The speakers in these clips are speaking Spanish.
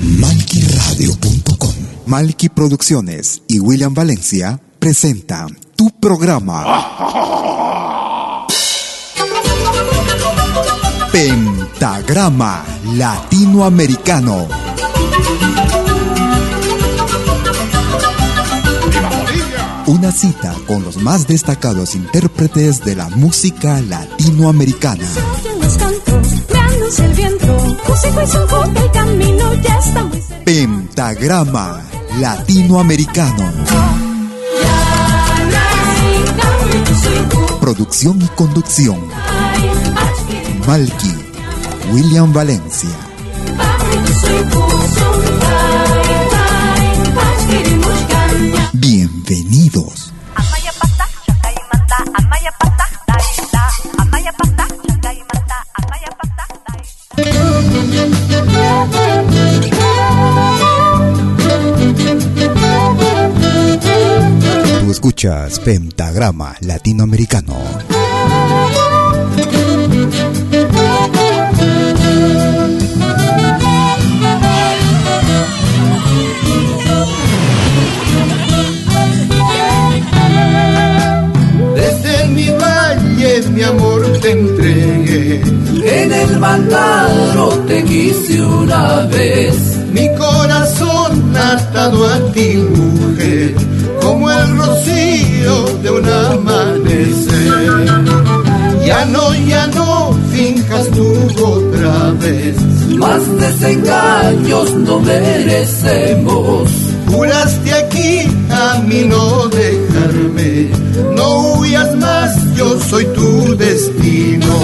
Malquiradio.com Malqui Producciones y William Valencia presentan tu programa. Pentagrama Latinoamericano. Una cita con los más destacados intérpretes de la música latinoamericana. Pentagrama Latinoamericano. Producción y conducción. Malky, William Valencia. Bienvenidos. Tú escuchas Pentagrama Latinoamericano. Desde mi valle mi amor te entregué. En el bandado te quise una vez. Mi corazón atado a ti, el rocío de un amanecer. Ya no, ya no finjas tú otra vez. Más desengaños no merecemos. Juraste aquí a mí no dejarme. No huyas más, yo soy tu destino.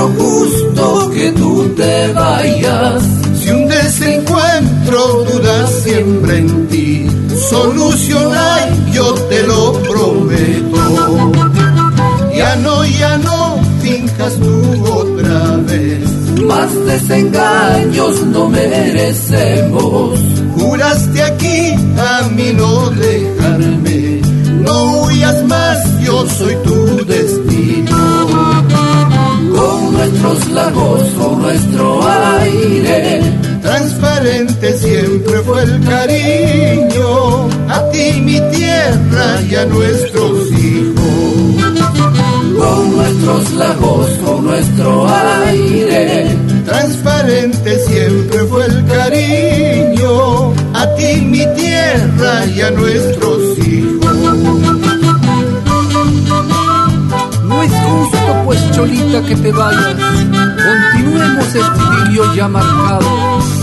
Encuentro justo que tú te vayas. Si un desencuentro duda siempre en ti, solución hay, yo te lo prometo. Ya no, ya no, finjas tú otra vez. Más desengaños no merecemos. Juraste aquí a mí no dejarme. No huyas más, yo soy tu Con nuestros lagos, con nuestro aire. Transparente siempre fue el cariño. A ti mi tierra y a nuestros hijos. Con nuestros lagos, con nuestro aire. Transparente siempre fue el cariño. A ti mi tierra y a nuestros hijos. Pues, Cholita, que te vayas. Continuemos este idilio ya marcado.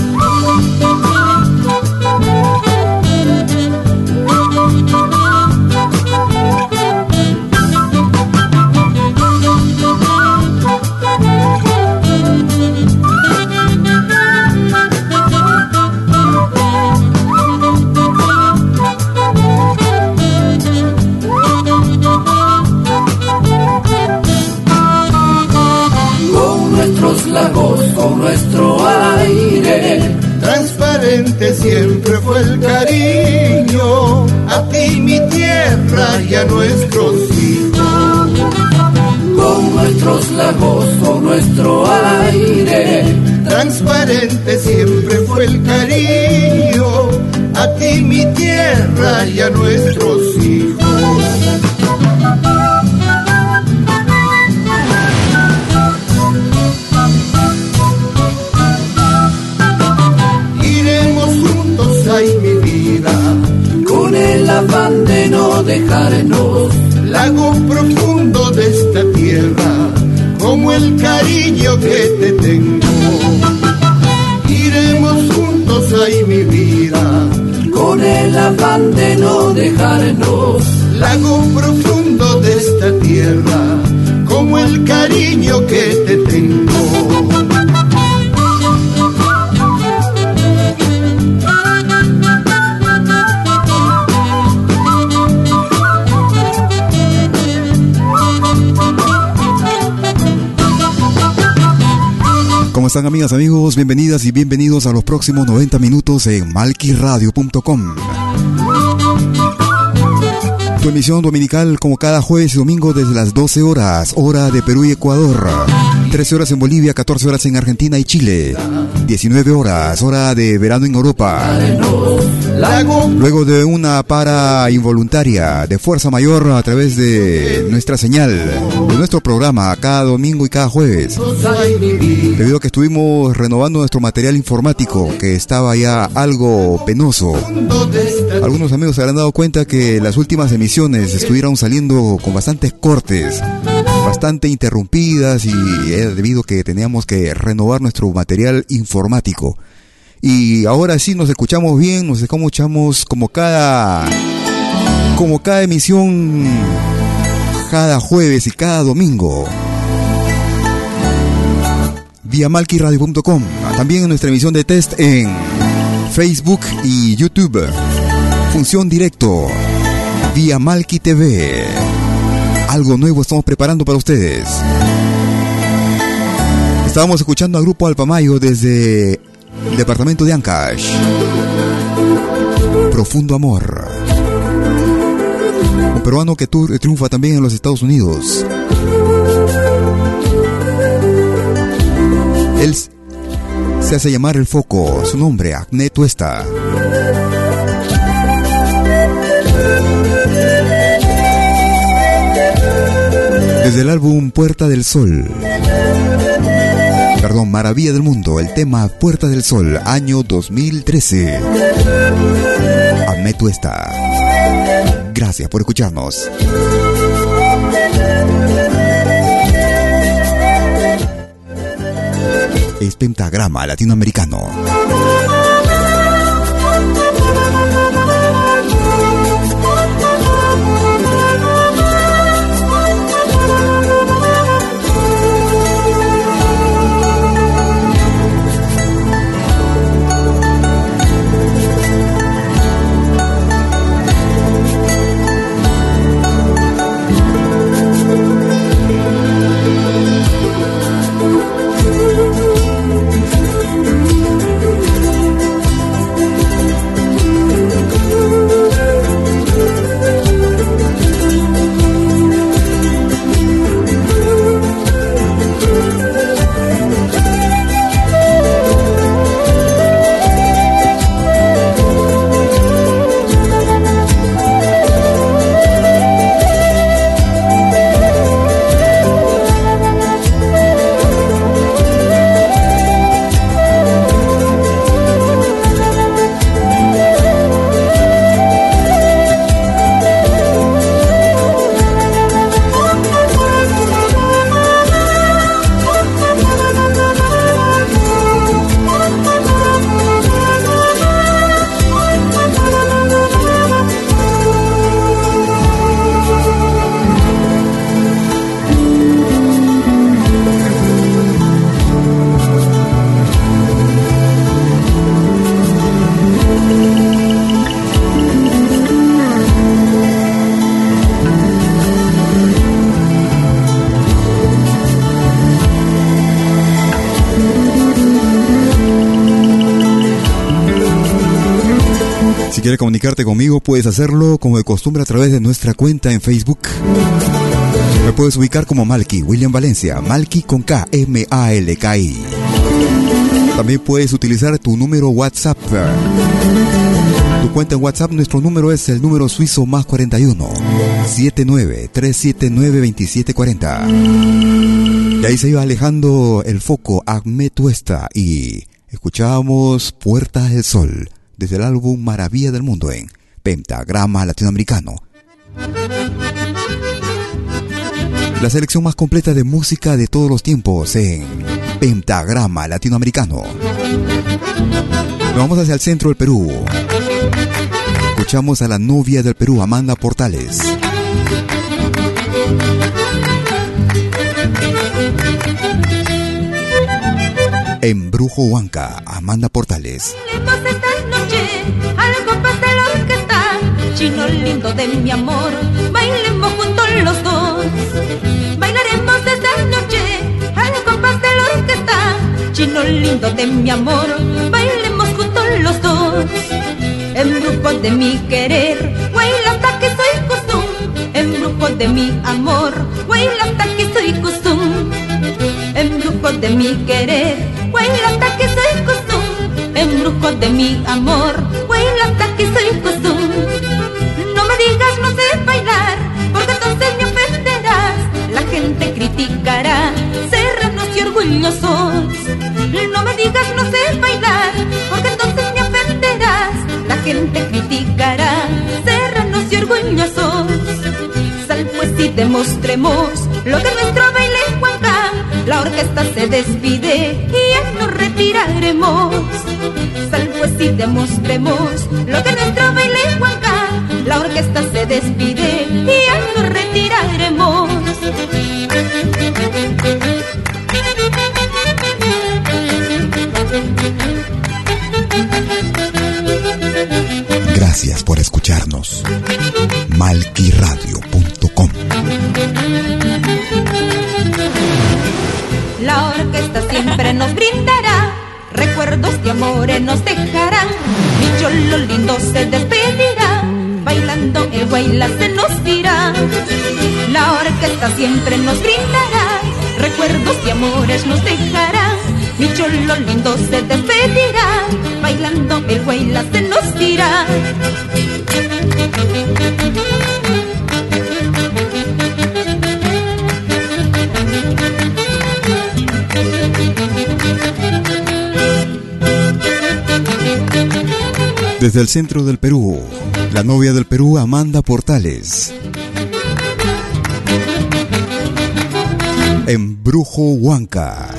Nuestros hijos. Con nuestros lagos, con nuestro aire. Transparente siempre fue el cariño. A ti mi tierra y a nuestros hijos. Afán de no dejar dejarnos. Lago profundo de esta tierra, como el cariño que te tengo. Iremos juntos ahí mi vida, con el afán de no dejarnos. Lago profundo de esta tierra, como el cariño que te tengo. Amigas, amigos? Bienvenidas y bienvenidos a los próximos 90 minutos en malquiradio.com. Tu emisión dominical como cada jueves y domingo desde las 12 horas, hora de Perú y Ecuador. 13 horas en Bolivia, 14 horas en Argentina y Chile. 19 horas, hora de verano en Europa. Luego de una para involuntaria de fuerza mayor a través de nuestra señal, de nuestro programa cada domingo y cada jueves. Debido a que estuvimos renovando nuestro material informático que estaba ya algo penoso. Algunos amigos se habrán dado cuenta que las últimas emisiones estuvieron saliendo con bastantes cortes bastante interrumpidas y era debido que teníamos que renovar nuestro material informático. Y ahora sí nos escuchamos bien, nos escuchamos como cada como cada emisión cada jueves y cada domingo. Vía malquiradio.com, también en nuestra emisión de test en Facebook y YouTube. Función directo vía Malki TV. Algo nuevo estamos preparando para ustedes. Estábamos escuchando al grupo Alpamayo desde el departamento de Ancash. Profundo Amor. Un peruano que triunfa también en los Estados Unidos. Él se hace llamar el foco, su nombre, Acné Tuesta. Desde el álbum Puerta del Sol. Perdón, Maravilla del Mundo, el tema Puerta del Sol, año 2013. Ameto está. Gracias por escucharnos. Es pentagrama latinoamericano. Quieres comunicarte conmigo, puedes hacerlo como de costumbre a través de nuestra cuenta en Facebook. Me puedes ubicar como Malky, William Valencia, Malky con K, M-A-L-K-I. También puedes utilizar tu número WhatsApp. Tu cuenta en WhatsApp, nuestro número es el número suizo más 41 79 379 2740. Y ahí se iba alejando el foco Ahmed Tuesta y escuchábamos Puertas del Sol desde el álbum Maravilla del Mundo en Pentagrama Latinoamericano. La selección más completa de música de todos los tiempos en Pentagrama Latinoamericano. Nos vamos hacia el centro del Perú. Escuchamos a la novia del Perú, Amanda Portales. En Brujo Huanca, Amanda Portales. esta noche al compás de la orquesta, chino lindo de mi amor, bailemos juntos los dos. Bailaremos esta noche al compás de la orquesta, chino lindo de mi amor, bailemos juntos los dos. En grupo de mi querer, hasta que soy costum, en grupo de mi amor, hasta que soy costum, en grupo de mi querer hasta que soy en brujo de mi amor, hasta que soy costum. No me digas no sé bailar, porque entonces me ofenderás. La gente criticará, serranos y orgullosos. No me digas no sé bailar, porque entonces me ofenderás. La gente criticará, serranos y orgullosos. Sal pues y demostremos lo que nuestro baile la orquesta se despide y nos retiraremos. Sal pues y demostremos lo que nuestro baile Juanca. La orquesta se despide y nos retiraremos. Gracias por escucharnos. Malquiradio.com orquesta siempre nos brindará recuerdos de amores nos dejarán. Mi cholo lindo se despedirá, bailando el baila se nos dirá. La orquesta siempre nos brindará recuerdos de amores nos dejará. Mi cholo lindo se despedirá, bailando el baila se nos dirá. Desde el centro del Perú, la novia del Perú, Amanda Portales. En Brujo Huanca,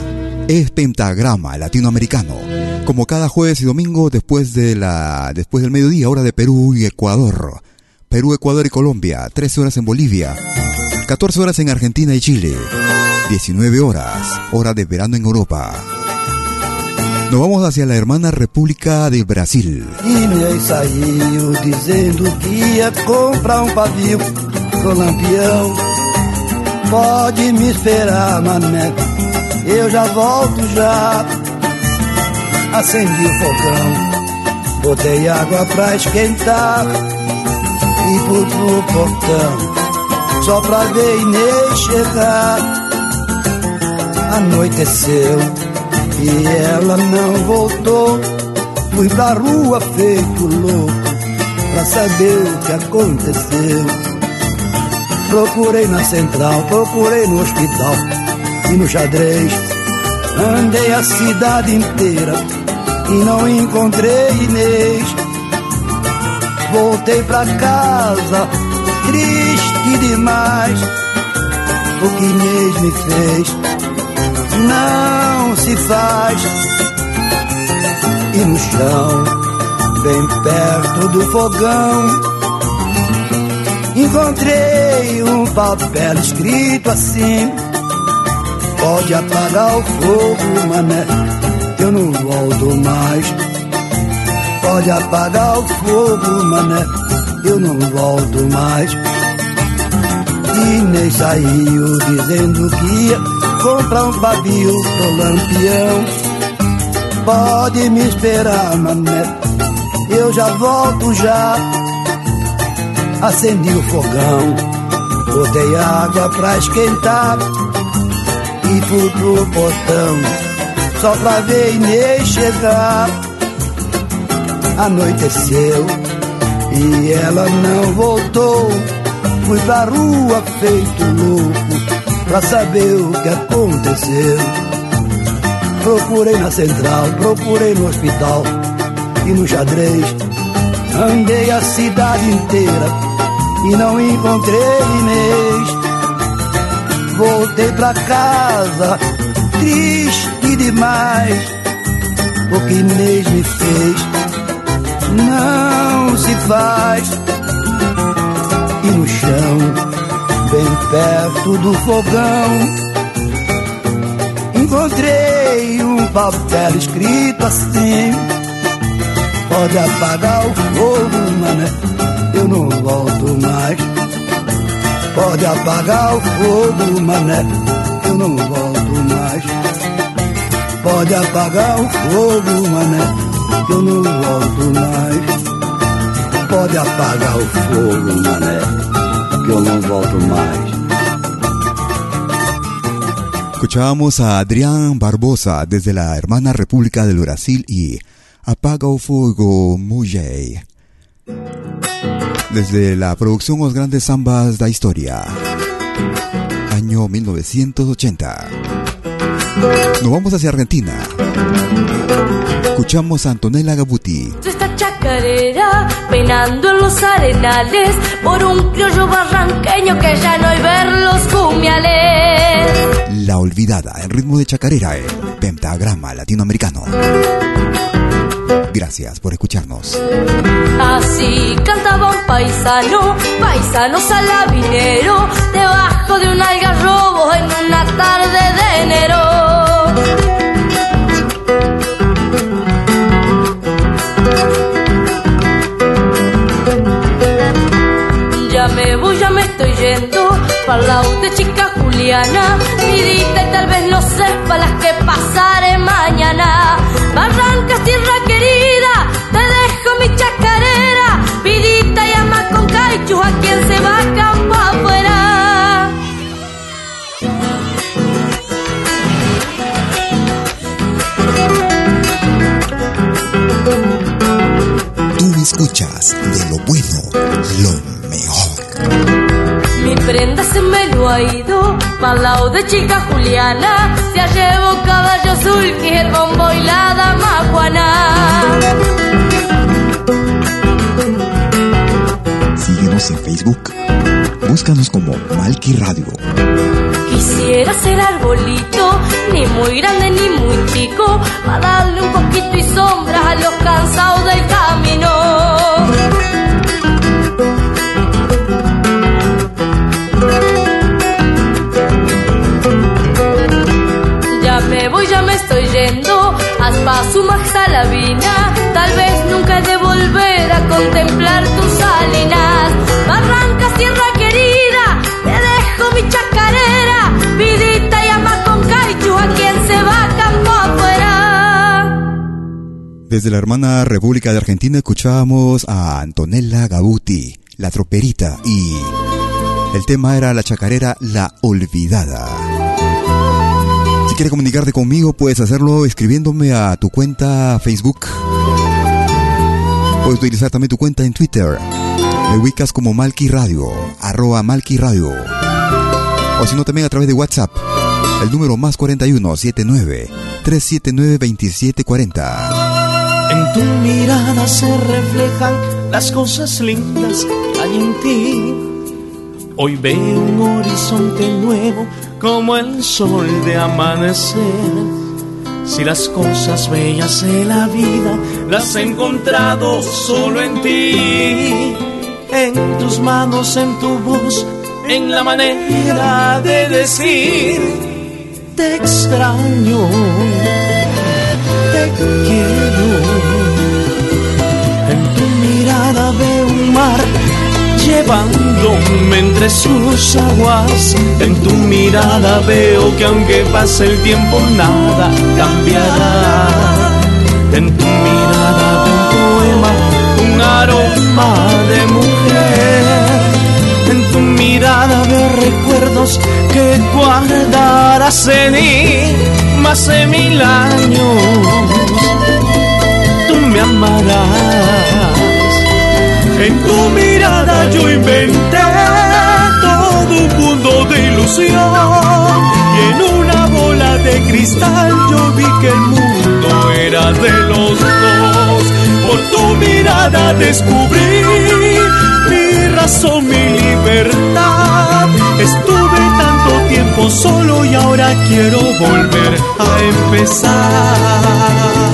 es pentagrama latinoamericano. Como cada jueves y domingo después, de la, después del mediodía, hora de Perú y Ecuador. Perú, Ecuador y Colombia, 13 horas en Bolivia, 14 horas en Argentina y Chile, 19 horas, hora de verano en Europa. Nos vamos hacia la hermana República del Brasil. E saiu dizendo que ia comprar um pavio pro lampião. Pode me esperar, mané, eu já volto já. Acendi o fogão, botei água pra esquentar e fui pro portão, só pra ver Inês chegar. Anoiteceu e ela não voltou. Fui pra rua feito louco pra saber o que aconteceu. Procurei na central, procurei no hospital e no xadrez. Andei a cidade inteira e não encontrei Inês. Voltei pra casa, triste demais. O que Inês me fez não se faz. E no chão, bem perto do fogão, encontrei um papel escrito assim: Pode apagar o fogo, mané, eu não volto mais. Pode apagar o fogo, mané, eu não volto mais. E nem saiu dizendo que ia comprar um pavio pro lampião. Pode me esperar, mané, eu já volto já. Acendi o fogão, botei água pra esquentar e fui pro portão, só pra ver Inês chegar. Anoiteceu e ela não voltou. Fui pra rua feito louco pra saber o que aconteceu. Procurei na central, procurei no hospital e no xadrez. Andei a cidade inteira e não encontrei Inês. Voltei pra casa, triste demais, o que Inês me fez não se faz. E no chão, bem perto do fogão, encontrei um papel escrito assim: Pode apagar o fogo, mané eu não volto mais. Pode apagar o fogo, mané, eu não volto mais. Pode apagar o fogo, mané, eu não volto mais. Pode apagar o fogo, mané, que eu não volto mais. Escuchábamos a Adrián Barbosa desde la hermana República del Brasil y Apaga o Fuego Mujay desde la producción Los Grandes Zambas da Historia, año 1980. Nos vamos hacia Argentina. Escuchamos a Antonella Gabuti. Chacarera peinando en los arenales por un criollo barranqueño que ya no hay ver los cumiales. La olvidada, en ritmo de chacarera, el pentagrama latinoamericano. Gracias por escucharnos. Así cantaba un paisano, paisano salabinero, debajo de un algarrobo en una tarde de enero. Me voy, ya me estoy yendo, para la de chica Juliana, vidita y tal vez no sepa las que pasaré mañana. Barrancas, tierra querida, te dejo mi chacarera, vidita y ama con caichu a quien se va a campo afuera. Tú escuchas de lo bueno, lo. Mi prenda se me lo ha ido, de chica Juliana, se llevo caballo azul, que el bombo y la dama Juana. Síguenos en Facebook. Búscanos como Malki Radio. Quisiera ser arbolito, ni muy grande ni muy chico, para darle un poquito y sombra a los cansados del camino. Estoy yendo, aspa su Salavina, tal vez nunca he de volver a contemplar tus salinas, barrancas, tierra querida, te dejo mi chacarera, vidita y ama con caichu a quien se va campo afuera. Desde la hermana República de Argentina escuchábamos a Antonella Gabuti, la troperita, y el tema era la chacarera La Olvidada. Quieres comunicarte conmigo, puedes hacerlo escribiéndome a tu cuenta Facebook. Puedes utilizar también tu cuenta en Twitter. Me ubicas como Malki Radio, arroba Malki Radio. O si no, también a través de WhatsApp. El número más 41 79 379 2740. En tu mirada se reflejan las cosas lindas que hay en ti. Hoy veo un horizonte nuevo como el sol de amanecer. Si las cosas bellas de la vida las he encontrado solo en ti, en tus manos, en tu voz, en la manera de decir, te extraño, entre sus aguas. En tu mirada veo que aunque pase el tiempo nada cambiará. En tu mirada veo un poema, un aroma de mujer. En tu mirada veo recuerdos que guardarás en mí más de mil años. Tú me amarás. En tu mirada yo inventé todo un mundo de ilusión y en una bola de cristal yo vi que el mundo era de los dos. Por tu mirada descubrí mi razón mi libertad. Estuve tanto tiempo solo y ahora quiero volver a empezar.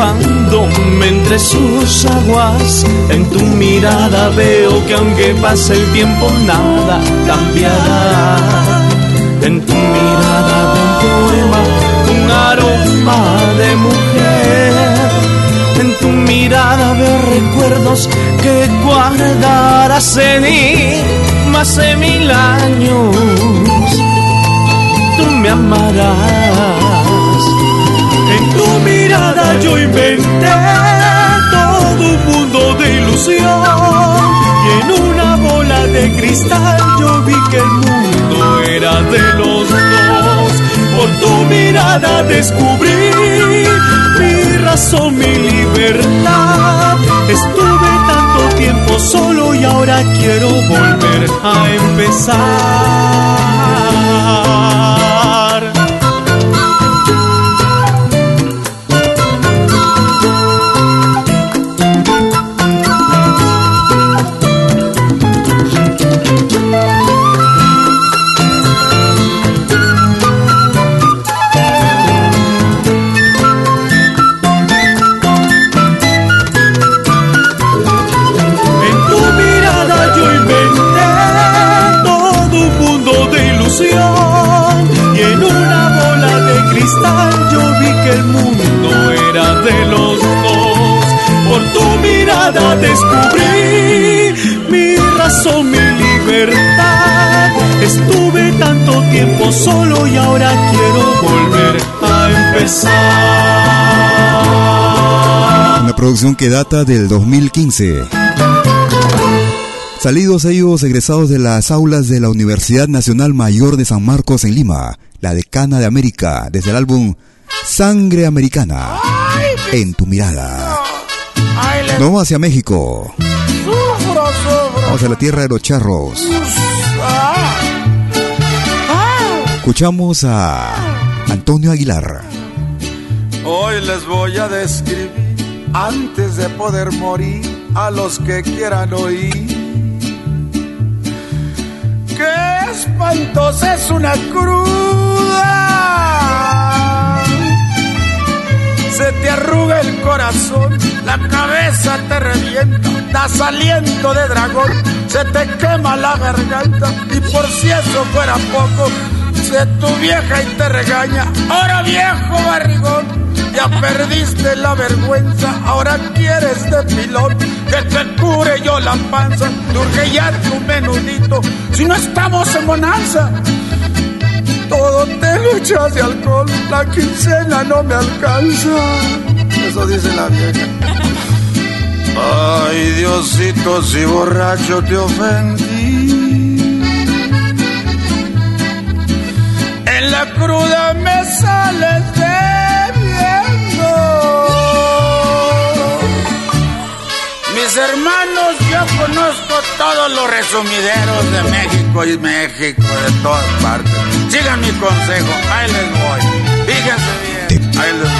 Llevándome entre sus aguas. En tu mirada veo que aunque pase el tiempo nada cambiará. En tu mirada veo un poema, un aroma de mujer. En tu mirada veo recuerdos que guardarás en mí más de mil años. Tú me amarás yo inventé todo un mundo de ilusión. Y en una bola de cristal yo vi que el mundo era de los dos. Por tu mirada descubrí mi razón, mi libertad. Estuve tanto tiempo solo y ahora quiero volver a empezar. Producción que data del 2015. Salidos ellos egresados de las aulas de la Universidad Nacional Mayor de San Marcos en Lima, la decana de América, desde el álbum Sangre Americana, en tu mirada. Vamos hacia México. Vamos a la tierra de los charros. Escuchamos a Antonio Aguilar. Hoy les voy a describir, antes de poder morir, a los que quieran oír. Qué espantosa es una cruda. Se te arruga el corazón la cabeza te revienta, das aliento de dragón, se te quema la garganta y por si eso fuera poco, se tu vieja y te regaña, ahora viejo barrigón. Perdiste la vergüenza, ahora quieres de pilón que te cure yo la panza, urge ya tu menudito, si no estamos en bonanza. Todo te lo echas de alcohol, la quincena no me alcanza. Eso dice la vieja. Ay, Diosito, si borracho te ofendí. En la cruda me sales viendo Mis hermanos, yo conozco todos los resumideros de México y México, de todas partes. Sigan mi consejo, ahí les voy. Fíjense bien, ahí les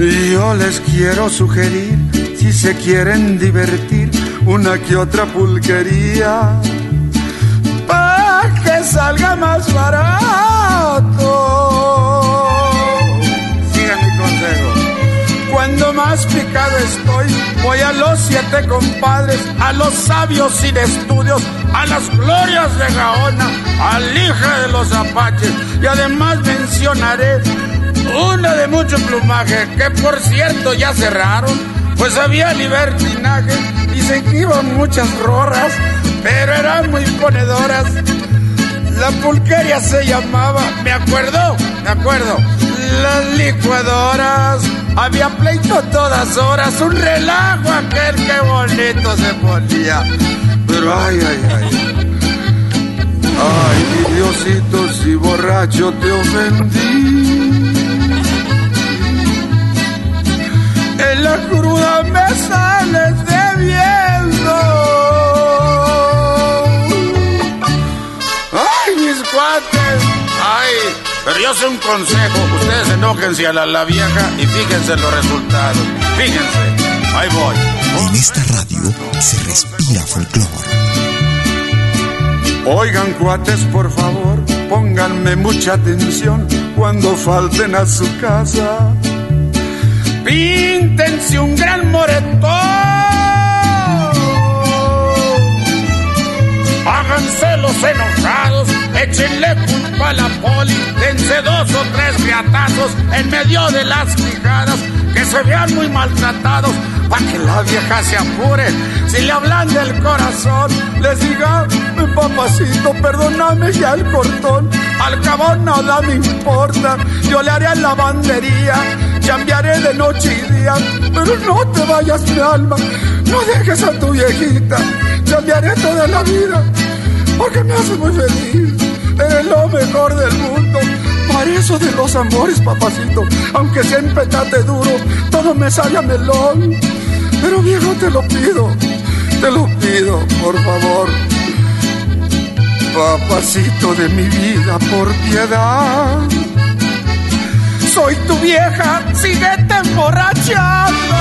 voy. Yo les quiero sugerir, si se quieren divertir, una que otra pulquería, para que salga más barato. Más picado estoy, voy a los siete compadres, a los sabios sin estudios, a las glorias de Gaona, al hija de los apaches, y además mencionaré una de mucho plumaje, que por cierto ya cerraron, pues había libertinaje. Dicen que iban muchas rorras, pero eran muy ponedoras. La pulqueria se llamaba, me acuerdo, me acuerdo, las licuadoras. Había pleito todas horas, un relajo aquel que bonito se ponía. Pero ay, ay, ay. Ay, Diosito, si borracho te ofendí. la cruda me sales debiendo. Pero yo sé un consejo, ustedes enójense a la, la vieja y fíjense los resultados. Fíjense, ahí voy. En esta radio se respira folclore. Oigan cuates, por favor, pónganme mucha atención cuando falten a su casa. Píntense un gran moretón. Háganse los enojados, échenle culpa a la poli, tres riatazos en medio de las fijadas, que se vean muy maltratados, para que la vieja se apure. Si le hablan del corazón, les diga, papacito, perdóname ya el cortón. Al cabo nada me importa, yo le haré lavandería, cambiaré de noche y día, pero no te vayas mi alma, no dejes a tu viejita, cambiaré toda la vida, porque me hace muy feliz, eres lo mejor del mundo. Para eso de los amores, papacito, aunque siempre trate duro, todo me sale a melón. Pero viejo, te lo pido, te lo pido, por favor. Papacito de mi vida, por piedad. Soy tu vieja, síguete emborrachando.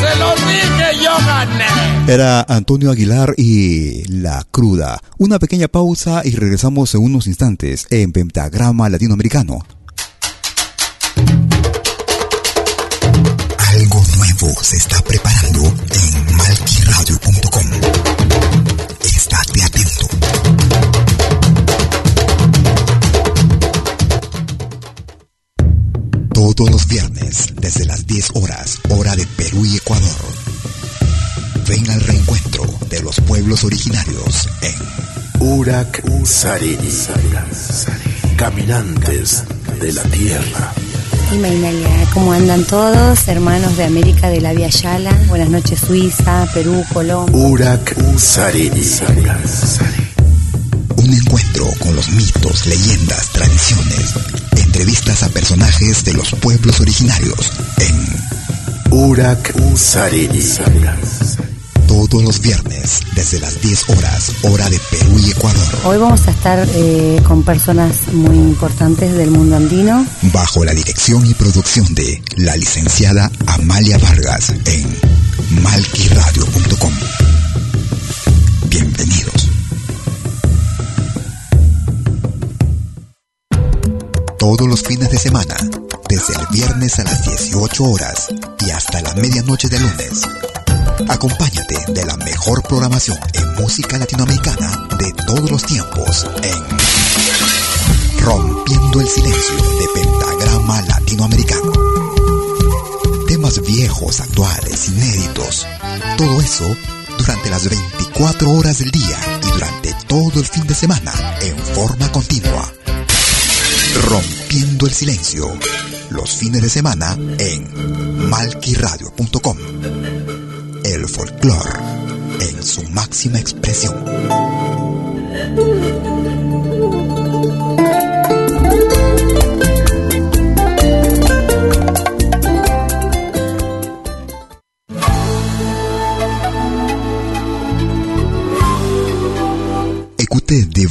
Se lo dije, yo gané. Era Antonio Aguilar y La Cruda. Una pequeña pausa y regresamos en unos instantes en Pentagrama Latinoamericano. Algo nuevo se está preparando en malquiradio.com. Estate atento. Todos los viernes, desde las 10 horas, hora de Perú y Ecuador. Ven al reencuentro de los pueblos originarios en Urak Sariri. Caminantes de la tierra. Y Mainalia, ¿cómo andan todos? Hermanos de América de la Via Yala. Buenas noches, Suiza, Perú, Colombia. Urak Sariri. Un encuentro con los mitos, leyendas, tradiciones. Entrevistas a personajes de los pueblos originarios en Urak Sariri. Todos los viernes, desde las 10 horas, hora de Perú y Ecuador. Hoy vamos a estar eh, con personas muy importantes del mundo andino. Bajo la dirección y producción de la licenciada Amalia Vargas en malquiradio.com. Bienvenidos. Todos los fines de semana, desde el viernes a las 18 horas y hasta la medianoche de lunes. Acompáñate de la mejor programación en música latinoamericana de todos los tiempos en Rompiendo el Silencio de Pentagrama Latinoamericano. Temas viejos, actuales, inéditos. Todo eso durante las 24 horas del día y durante todo el fin de semana en forma continua. Rompiendo el Silencio. Los fines de semana en malquiradio.com el folclore en su máxima expresión.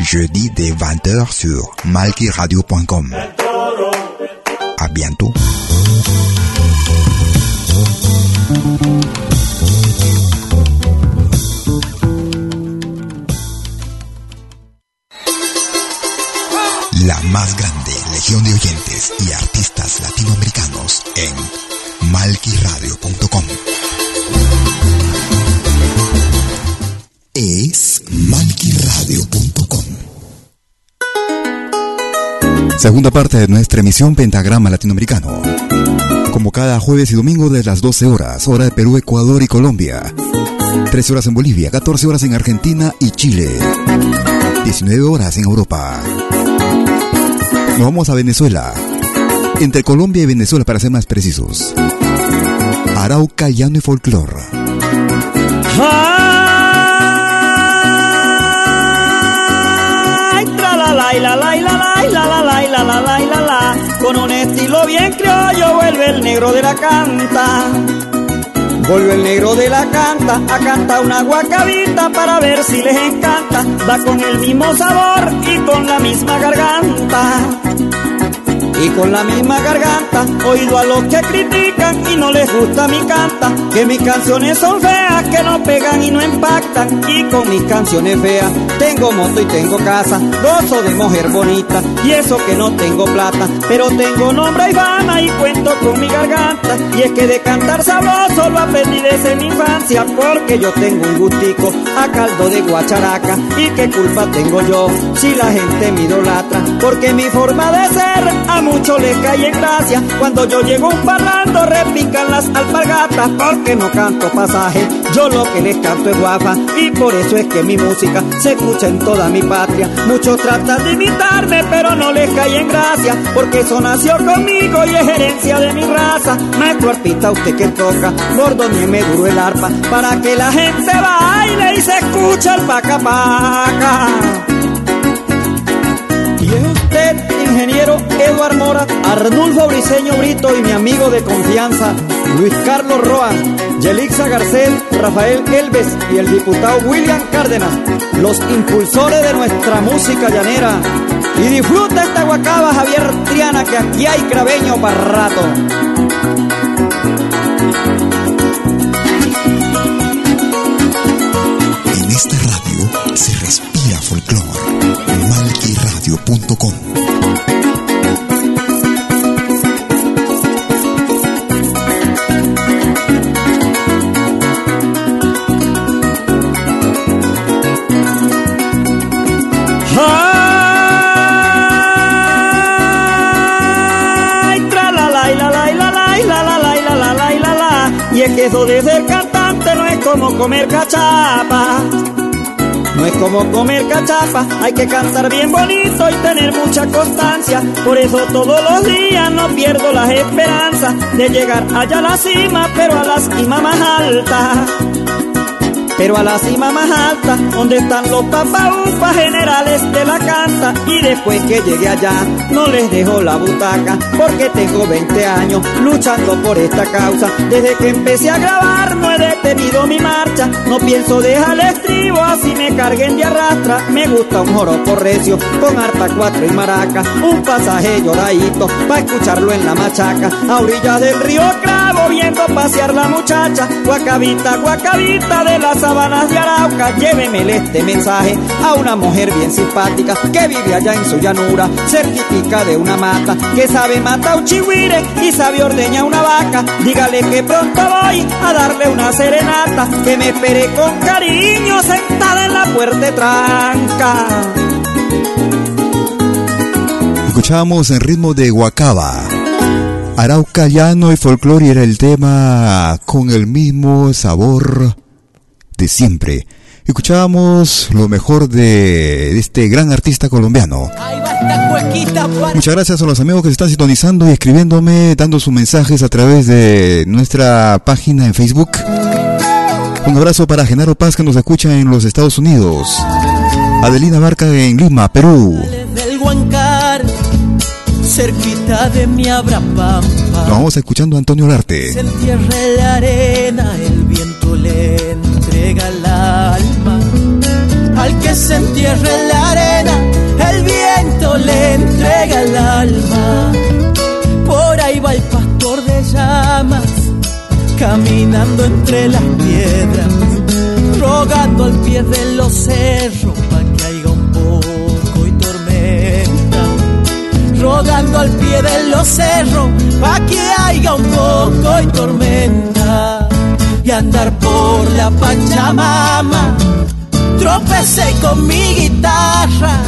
jeudi dès 20h sur malkiradio.com. À bientôt. la más grande legión de oyentes y artistas latinoamericanos en malquiradio.com. Es malquiradio.com. Segunda parte de nuestra emisión Pentagrama Latinoamericano. Como cada jueves y domingo de las 12 horas, hora de Perú, Ecuador y Colombia. 13 horas en Bolivia, 14 horas en Argentina y Chile. 19 horas en Europa. Nos vamos a Venezuela. Entre Colombia y Venezuela, para ser más precisos. Arauca, llano y folclor. Bien criollo vuelve el negro de la canta. Vuelve el negro de la canta a cantar una guacabita para ver si les encanta. Va con el mismo sabor y con la misma garganta y con la misma garganta oído a los que critican y no les gusta mi canta. Que mis canciones son feas que no pegan y no impactan. Y con mis canciones feas tengo moto y tengo casa. Gozo de mujer bonita y eso que no tengo plata. Pero tengo nombre y fama y cuento con mi garganta. Y es que de cantar sabroso lo aprendí desde mi infancia. Porque yo tengo un gustico a caldo de guacharaca. Y qué culpa tengo yo si la gente me idolatra. Porque mi forma de ser a mucho le cae en gracia. Cuando yo llego un parlando, repican las alpargatas, porque no canto pasaje. Yo lo que les canto es guafa, y por eso es que mi música se escucha en toda mi patria. Muchos tratan de imitarme, pero no les cae en gracia, porque eso nació conmigo y es herencia de mi raza. Maestro artista, usted que toca, gordo ni me duro el arpa, para que la gente baile y se escucha el paca paca. Ingeniero Eduard Mora, Arnulfo Briseño Brito y mi amigo de confianza, Luis Carlos Roa, Yelixa Garcés, Rafael Elves y el diputado William Cárdenas, los impulsores de nuestra música llanera. Y disfruta esta guacaba Javier Triana, que aquí hay craveño para rato. En esta radio se respira folclore radio.com. Y es que eso de ser cantante no es como comer cachapa no es como comer cachapa, hay que cantar bien bonito y tener mucha constancia. Por eso todos los días no pierdo las esperanzas de llegar allá a la cima, pero a la cima más alta. Pero a la cima más alta, donde están los papaupas generales de la canta. Y después que llegue allá, no les dejo la butaca, porque tengo 20 años luchando por esta causa. Desde que empecé a grabar, no he detenido mi marcha. No pienso dejar el estribo, así me carguen de arrastra. Me gusta un joropo recio, con arpa cuatro y maraca. Un pasaje lloradito, pa' escucharlo en la machaca. A orillas del río Cravo, viendo pasear la muchacha. Guacabita, guacabita de las sabanas de Arauca, llévemele este mensaje a una mujer bien simpática que vive allá en su llanura, certifica de una mata, que sabe matar un chihuire y sabe ordeñar una vaca. Dígale que pronto voy a darle una serenata, que me espere con cariño sentada en la puerta tranca. Escuchábamos en ritmo de Guacaba. Arauca llano y folclore era el tema con el mismo sabor de siempre. Escuchábamos lo mejor de este gran artista colombiano. Muchas gracias a los amigos que se están sintonizando y escribiéndome, dando sus mensajes a través de nuestra página en Facebook. Un abrazo para Genaro Paz que nos escucha en los Estados Unidos. Adelina Barca en Lima, Perú. Del Huancar, cerquita de mi. Nos vamos escuchando a Antonio Larte. Se entierra la arena, el viento le entrega el alma. Al que se entierra en la arena, el viento le entrega el alma. Por ahí va el pastor de llamas, caminando entre las piedras, rogando al pie de los cerros para que haya un poco y tormenta. Rogando al pie de los cerros para que haya un poco y tormenta. Y andar por la Pachamama tropecé con mi guitarra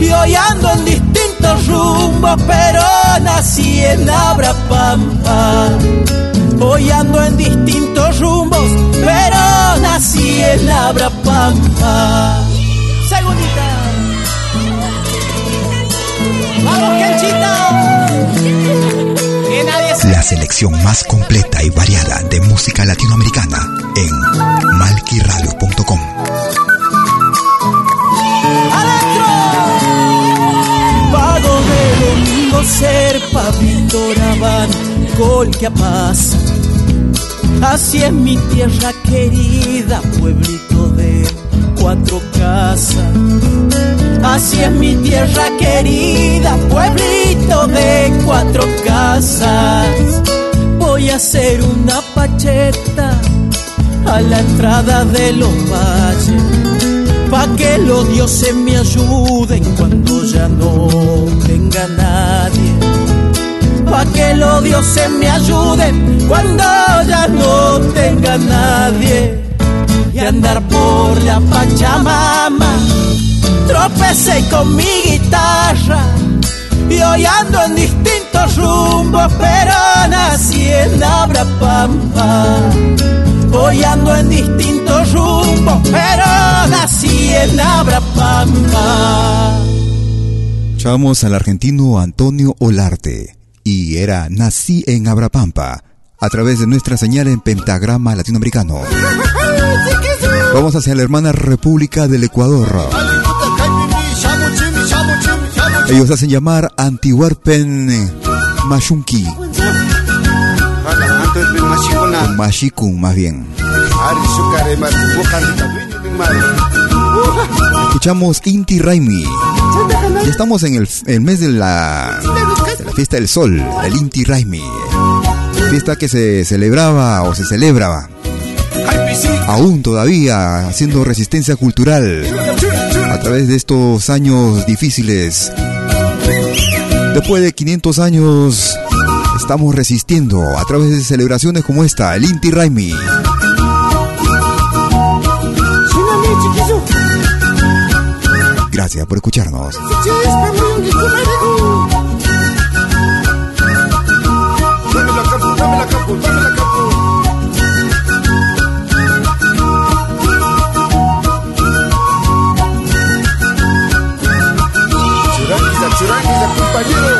y hoy ando en distintos rumbos, pero nací en Abrapampa. Hoy ando en distintos rumbos, pero nací en Abrapampa. Segundita. La selección más completa y variada de música latinoamericana en malquiradio.com. Pago de ser Víctor Abán, que paz. Así es mi tierra querida, pueblito de cuatro casas. Así es mi tierra querida, pueblito de cuatro casas. Voy a hacer una pacheta a la entrada de los valles, pa' que los dioses me ayuden cuando ya no tenga nadie. Pa' que los dioses me ayuden cuando ya no tenga nadie. Y andar por la Pachamama, tropecé con mi guitarra y hoy ando en distintos rumbos, pero nací en Abrapampa. Hoy ando en distintos rumbos, pero nací en Abrapampa. Escuchamos al argentino Antonio Olarte y era Nací en Abrapampa a través de nuestra señal en pentagrama latinoamericano. Vamos hacia la hermana República del Ecuador. Ellos hacen llamar Antihuarpen Mashunki. Mashikun, más bien. Escuchamos Inti Raimi. Ya estamos en el, mes de la, de la, fiesta del sol, el Inti Raimi. Fiesta que se celebraba o se celebraba. Aún todavía haciendo resistencia cultural a través de estos años difíciles Después de 500 años, estamos resistiendo a través de celebraciones como esta, el Inti Raimi. Gracias por escucharnos. compañero.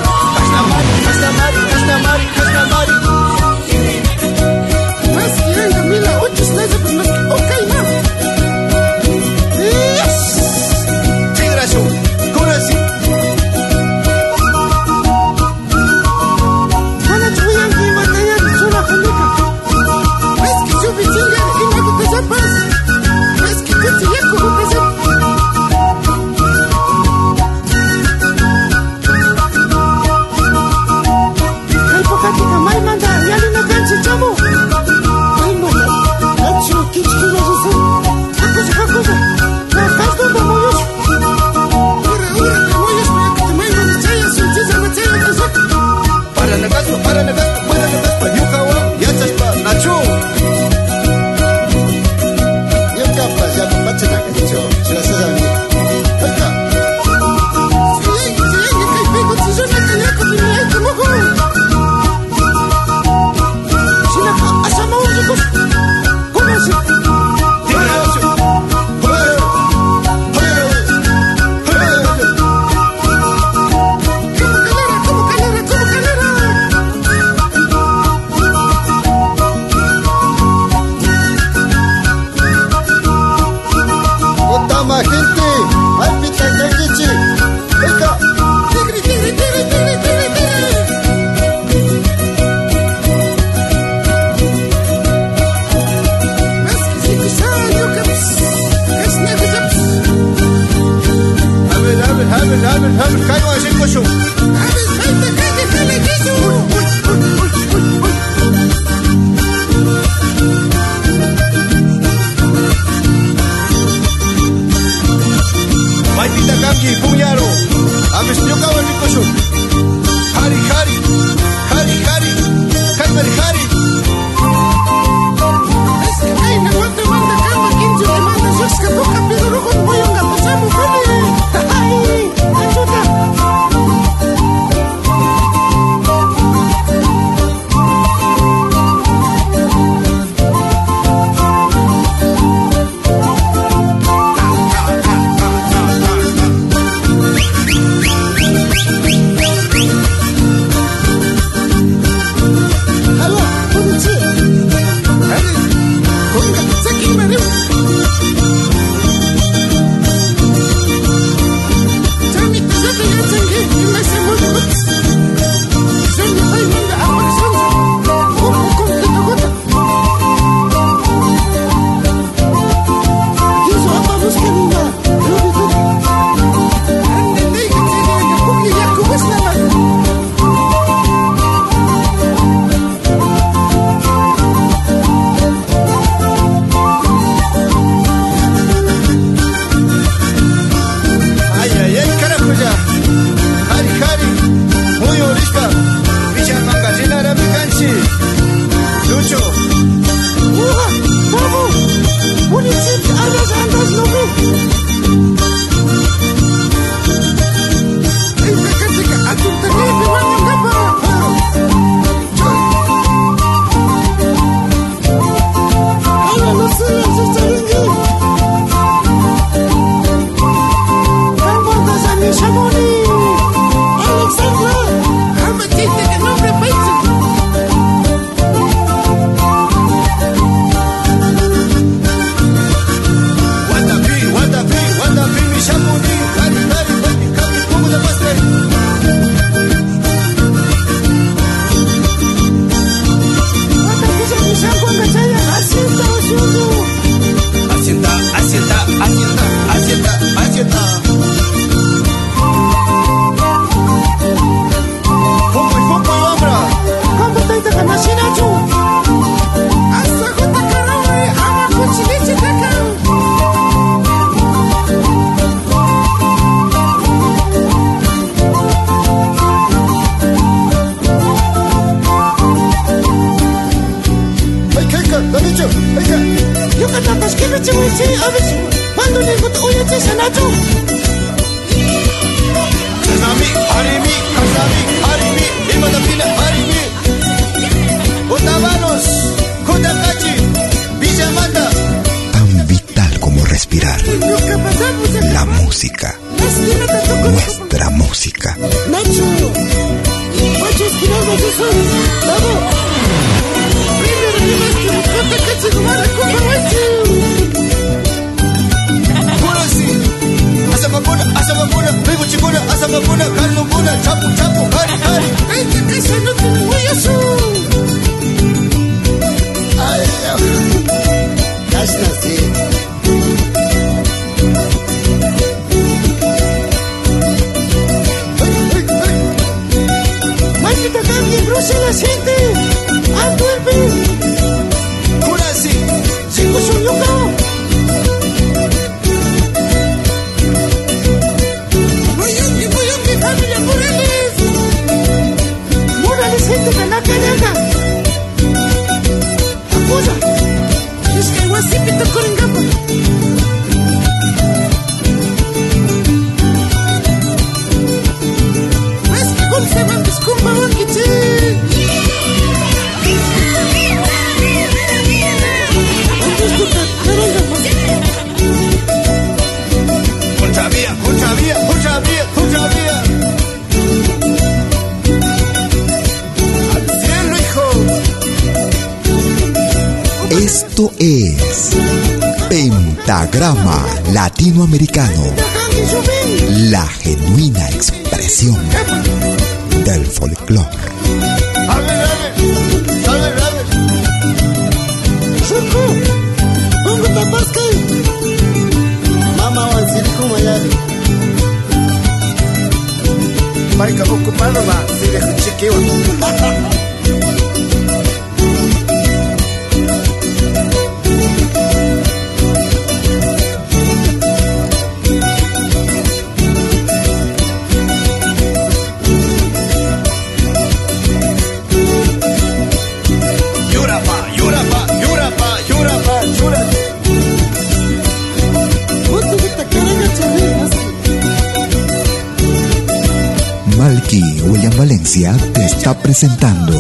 Te está presentando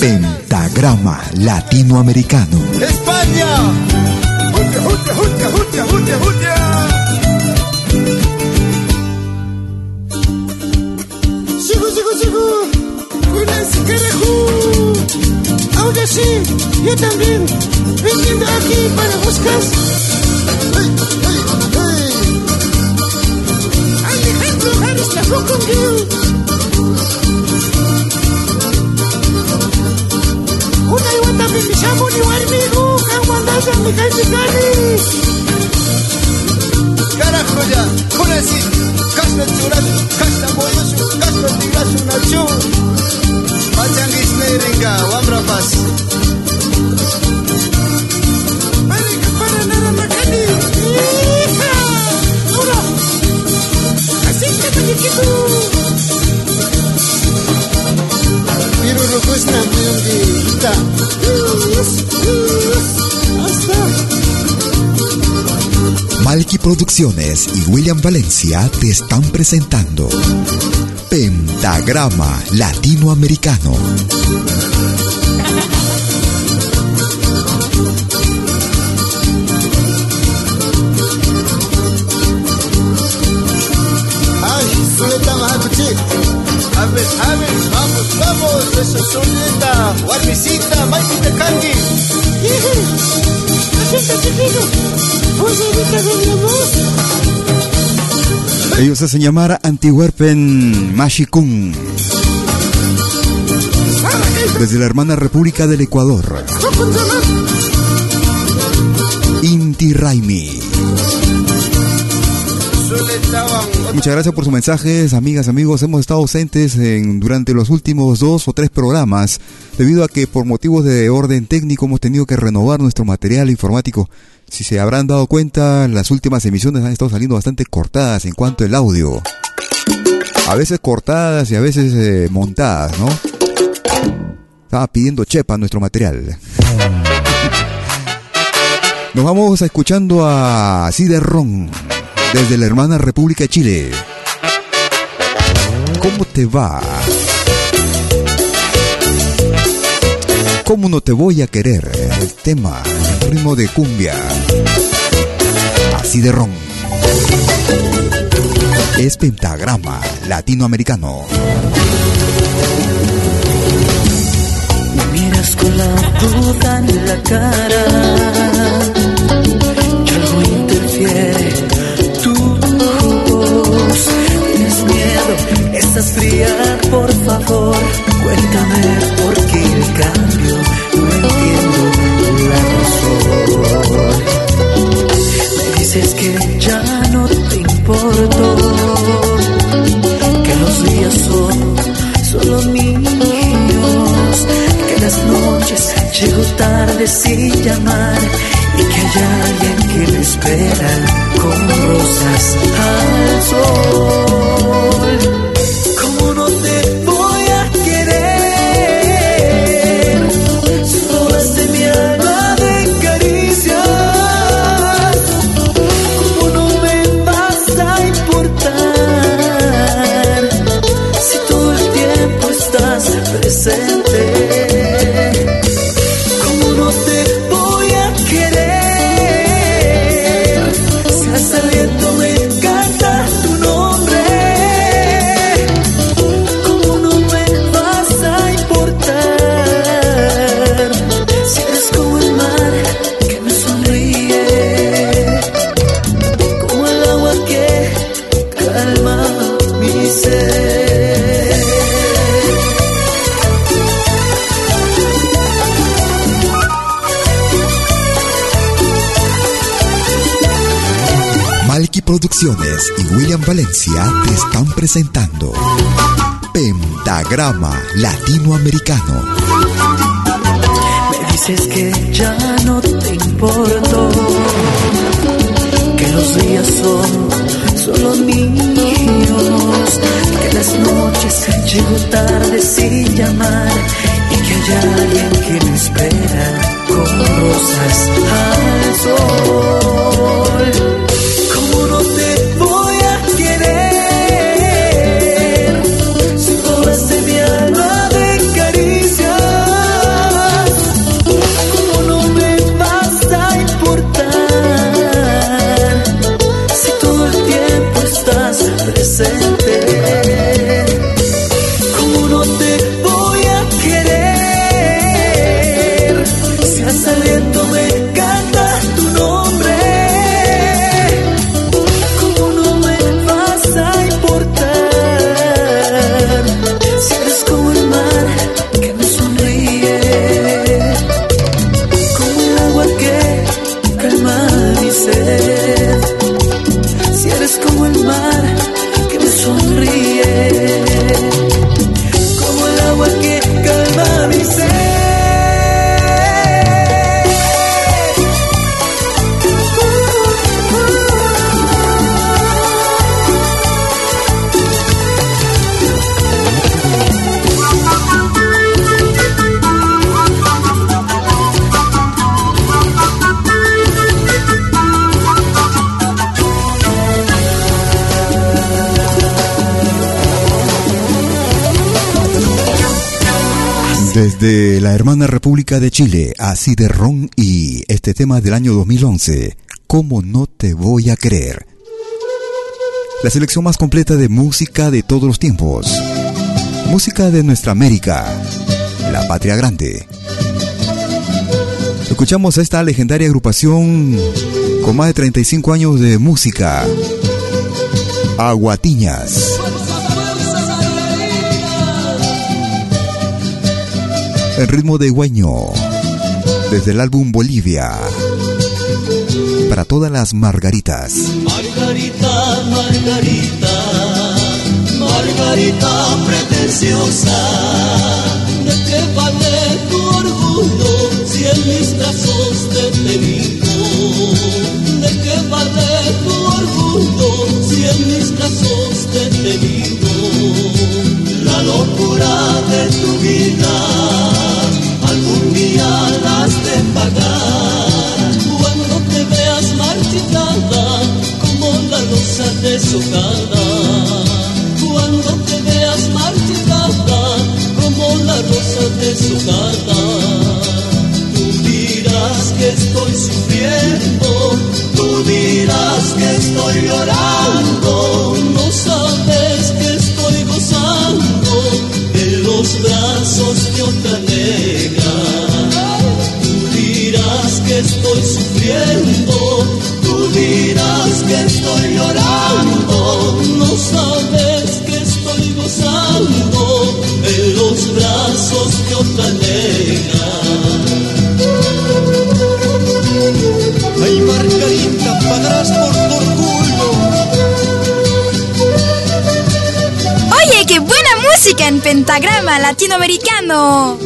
Pentagrama Latinoamericano. España. Ahora sí, yo también. Viniendo aquí para buscar. Ay, ay, ay. Alejandro Harris la con mi gente cari. Carajo ya, ahora sí Casta churacho, casta moyoso, casta tigacho nacho Pachangis neringa, wambra paz Marica, para nada, Macani. ¡Hija! Ahora. Así que te chiquito. Piru rukusna, muyongita Hasta. Malky Producciones y William Valencia te están presentando Pentagrama Latinoamericano. A ver, a ver, vamos, vamos Eso es chiquito. Vos ahorita de. Ellos hacen llamar Antihuerpen Mashikun. Desde la hermana República del Ecuador. Inti Raimi. Muchas gracias por sus mensajes, amigas, amigos. Hemos estado ausentes en, durante los últimos dos o tres programas debido a que por motivos de orden técnico hemos tenido que renovar nuestro material informático. Si se habrán dado cuenta, las últimas emisiones han estado saliendo bastante cortadas en cuanto al audio. A veces cortadas y a veces eh, montadas, ¿no? Estaba pidiendo chepa nuestro material. Nos vamos escuchando a Ciderrón desde la hermana República de Chile. ¿Cómo te va? ¿Cómo no te voy a querer? El tema, el ritmo de cumbia. Así de ron. Es pentagrama latinoamericano. Me miras con la duda en la cara. Y algo interfiere. Fría, por favor. Cuéntame por qué el cambio. No entiendo la razón. Me dices que ya no te importo. Que los días son solo míos. Que las noches llego tarde sin llamar. Y que hay alguien que me espera con rosas al sol. Y William Valencia te están presentando Pentagrama Latinoamericano. Me dices que ya no te importo, que los días son solo míos, que las noches llego tarde sin llamar y que hay alguien que me espera con rosas al sol. Desde la hermana República de Chile, así de Ron y este tema del año 2011, ¿Cómo no te voy a creer? La selección más completa de música de todos los tiempos. Música de nuestra América, la patria grande. Escuchamos a esta legendaria agrupación con más de 35 años de música. Aguatiñas. El ritmo de Guaño, desde el álbum Bolivia, para todas las margaritas. Margarita, Margarita, Margarita pretenciosa, ¿de qué vale tu orgullo si en mis brazos te he tenido? ¿De qué vale tu orgullo si en mis brazos te tenido? La locura de tu vida de pagar cuando te marchitada como la rosa deshojada. Cuando te veas marchitada como la rosa deshojada. Tú dirás que estoy sufriendo, tú dirás que estoy llorando, no sabes que estoy gozando de los brazos de otra negra. Llorando, no sabes que estoy gozando de los brazos de otra negra. Ay, Margarita, pagarás por tu orgullo. Oye, qué buena música en pentagrama latinoamericano.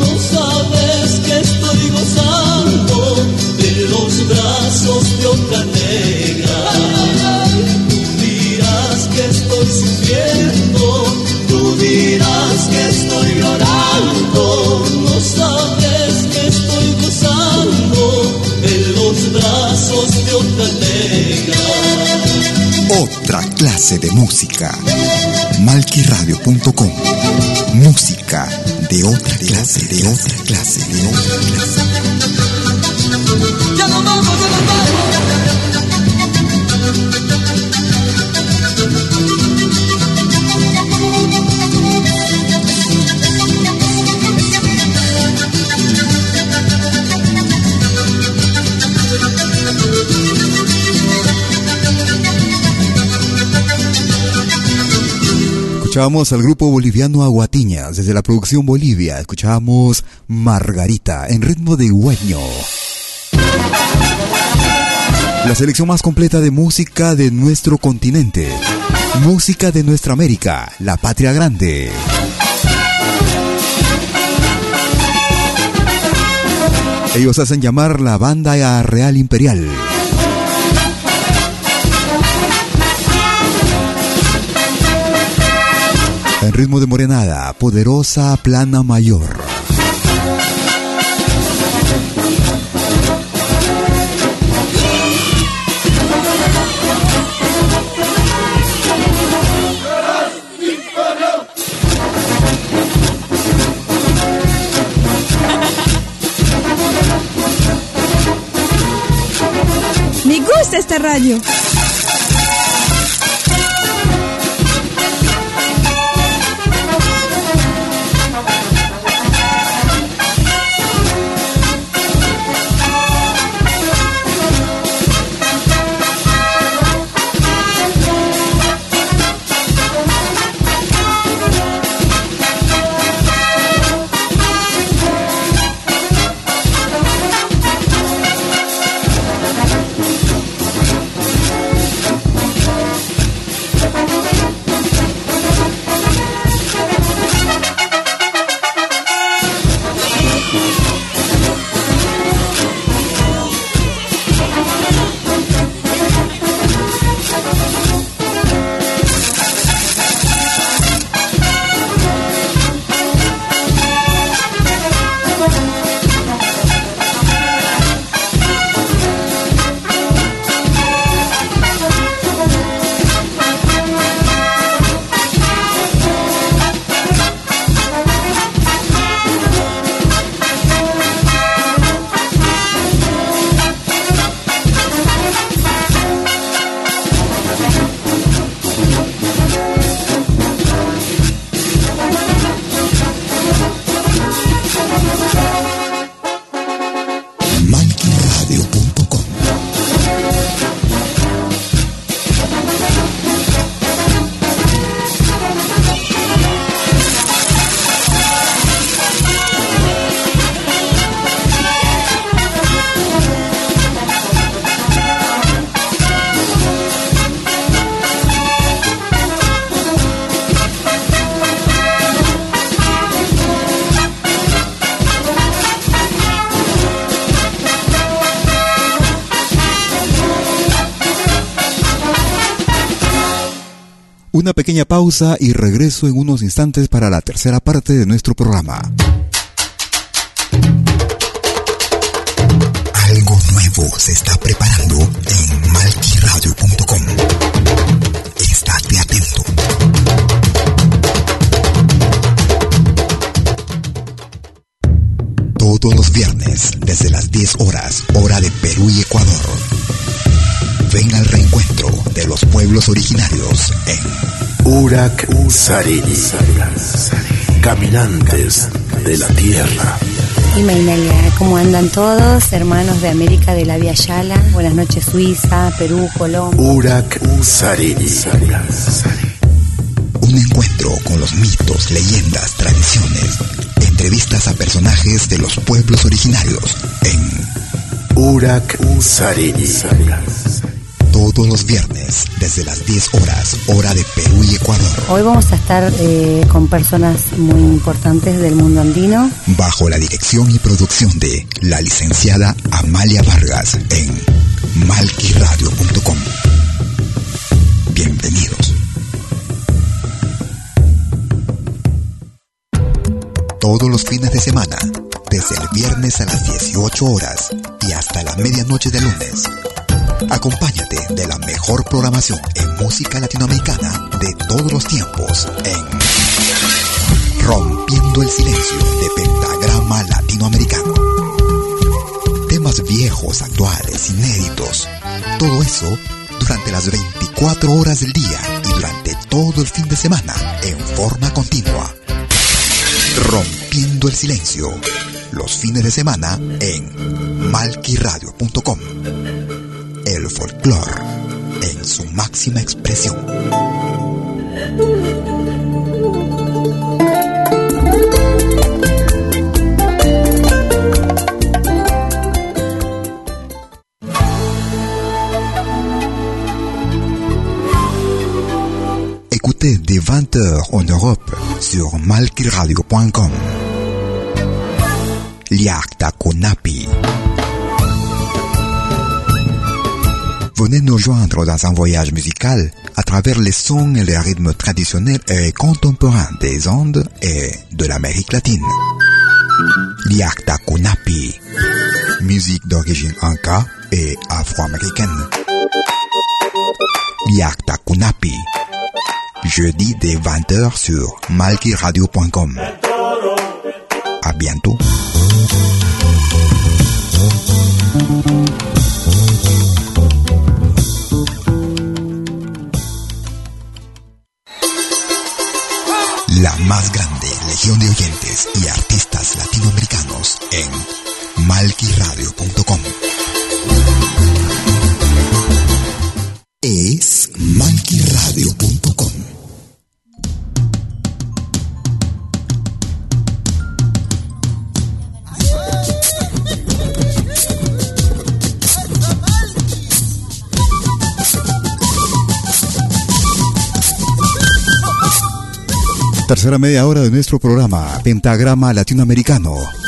No sabes que estoy gozando de los brazos de otra negra. Tú dirás que estoy sufriendo, tú dirás que estoy llorando, no sabes que estoy gozando de los brazos de otra negra. Otra clase de música. Malquiradio.com. Música de otra clase, de otra clase, de otra clase. Escuchábamos al grupo boliviano Aguatiñas desde la producción Bolivia. Escuchábamos Margarita en ritmo de hueño. La selección más completa de música de nuestro continente. Música de nuestra América, la patria grande. Ellos hacen llamar la banda Real Imperial. En ritmo de morenada, poderosa plana mayor. Me gusta esta radio. Una pequeña pausa y regreso en unos instantes para la tercera parte de nuestro programa. Algo nuevo se está preparando en malquiradio.com. Estate atento. Todos los viernes, desde las 10 horas, hora de Perú y Ecuador. Ven al reencuentro de los pueblos originarios en Urak Sariri. Caminantes de la Tierra. Y Mainalia, ¿cómo andan todos? Hermanos de América de la Via Yala. Buenas noches, Suiza, Perú, Colombia. Urak Sariri. Un encuentro con los mitos, leyendas, tradiciones. Entrevistas a personajes de los pueblos originarios en Urak Sariri. Todos los viernes, desde las 10 horas, hora de Perú y Ecuador. Hoy vamos a estar eh, con personas muy importantes del mundo andino. Bajo la dirección y producción de la licenciada Amalia Vargas en malquiradio.com. Bienvenidos. Todos los fines de semana, desde el viernes a las 18 horas y hasta la medianoche de lunes. Acompáñate de la mejor programación en música latinoamericana de todos los tiempos en Rompiendo el Silencio de Pentagrama Latinoamericano. Temas viejos, actuales, inéditos. Todo eso durante las 24 horas del día y durante todo el fin de semana en forma continua. Rompiendo el Silencio. Los fines de semana en malquiradio.com el folclore en su máxima expresión. Écoutez dès 20h en Europe sur malkiradio.com. Liakta Kunapi. Venez nous joindre dans un voyage musical à travers les sons et les rythmes traditionnels et contemporains des Andes et de l'Amérique latine. Liakta Kunapi, musique d'origine inca et afro-américaine. Liakta Kunapi, jeudi dès 20h sur malkiradio.com. À bientôt. La más grande legión de oyentes y artistas latinoamericanos en malquiradio.com. Tercera media hora de nuestro programa, Pentagrama Latinoamericano.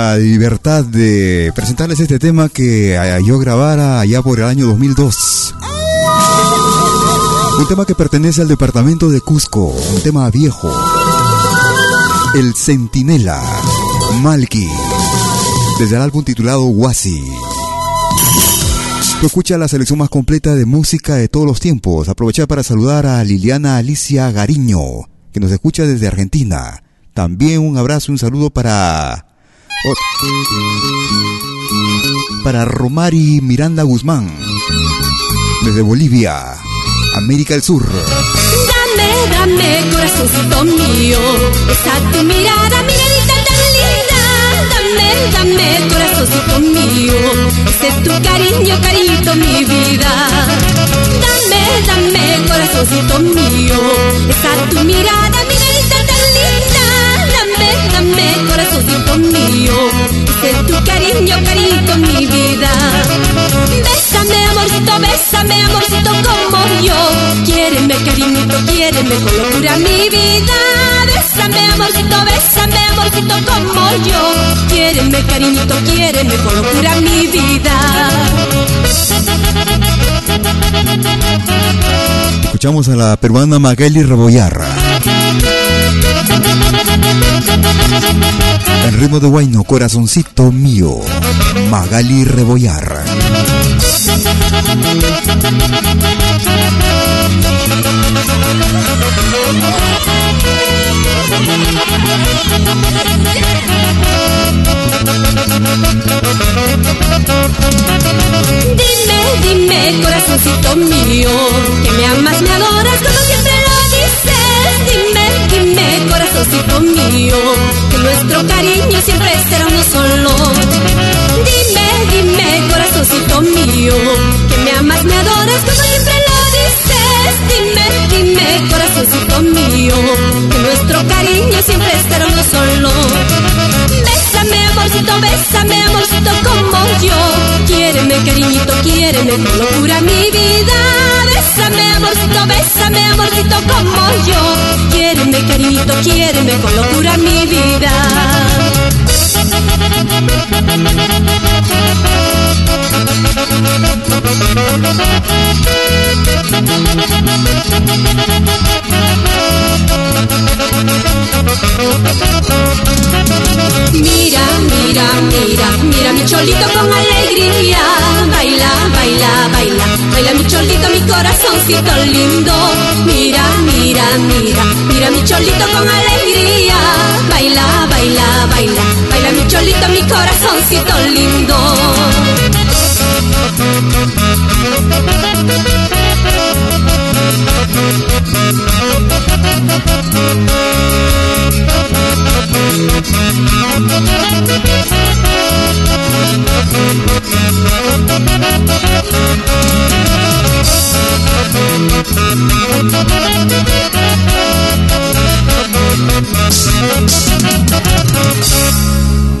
La libertad de presentarles este tema que eh, yo grabara allá por el año 2002. Un tema que pertenece al departamento de Cusco, un tema viejo. El Centinela, Malki, desde el álbum titulado Wasi. Tú escucha la selección más completa de música de todos los tiempos. Aprovechar para saludar a Liliana Alicia Gariño, que nos escucha desde Argentina. También un abrazo y un saludo para para Romari Miranda Guzmán, desde Bolivia, América del Sur. Dame, dame, corazoncito mío, esa tu mirada, miradita tan linda. Dame, dame, corazoncito mío, ese es tu cariño, cariñito, mi vida. Dame, dame, corazoncito mío, esa tu mirada, linda. Dame, corazoncito mío, es tu cariño, cariñito, mi vida. Bésame, amorcito, bésame, amorcito, como yo. Quiéreme, cariñito, quiéreme con locura, mi vida. Bésame, amorcito, bésame, amorcito, como yo. Quiéreme, cariñito, quiéreme con locura, mi vida. Escuchamos a la peruana Magali Rebollarra. En ritmo de guayno, corazoncito mío, Magali Rebollar. Dime, dime, corazoncito mío, que me amas, me adoras como siempre lo. Dime, dime, corazoncito mío, que nuestro cariño siempre será uno solo. Dime, dime, corazoncito mío, que me amas, me adoras como siempre lo dices. Dime, dime, corazoncito mío, que nuestro cariño siempre será uno solo. Bésame, amorcito, bésame, amorcito, como yo. Quiéreme, cariñito, quiéreme con locura mi vida. Bésame, amorcito, bésame, amorcito, como yo. Quiéreme, cariñito, quiéreme con locura mi vida. Mira, mira, mira, mira mi cholito con alegría. Baila, baila, baila, baila mi cholito, mi corazoncito lindo. Mira, mira, mira, mira mi cholito con alegría. Baila, baila, baila, baila mi cholito, mi corazoncito lindo.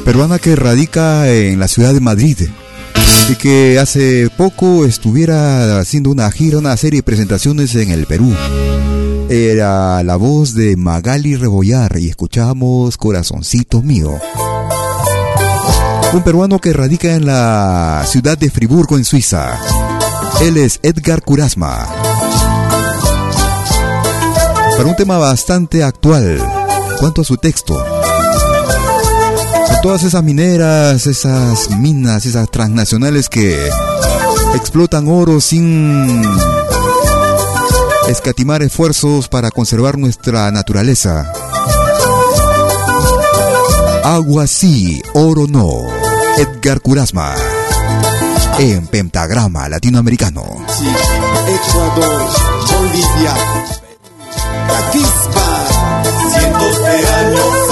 Peruana que radica en la ciudad de Madrid y que hace poco estuviera haciendo una gira, una serie de presentaciones en el Perú. Era la voz de Magali Rebollar y escuchamos Corazoncito Mío. Un peruano que radica en la ciudad de Friburgo, en Suiza. Él es Edgar Curasma. Para un tema bastante actual, cuanto a su texto. A todas esas mineras, esas minas, esas transnacionales que explotan oro sin escatimar esfuerzos para conservar nuestra naturaleza. Agua sí, oro no. Edgar Curasma. En Pentagrama Latinoamericano. Sí, Ecuador, Bolivia, la cientos de años.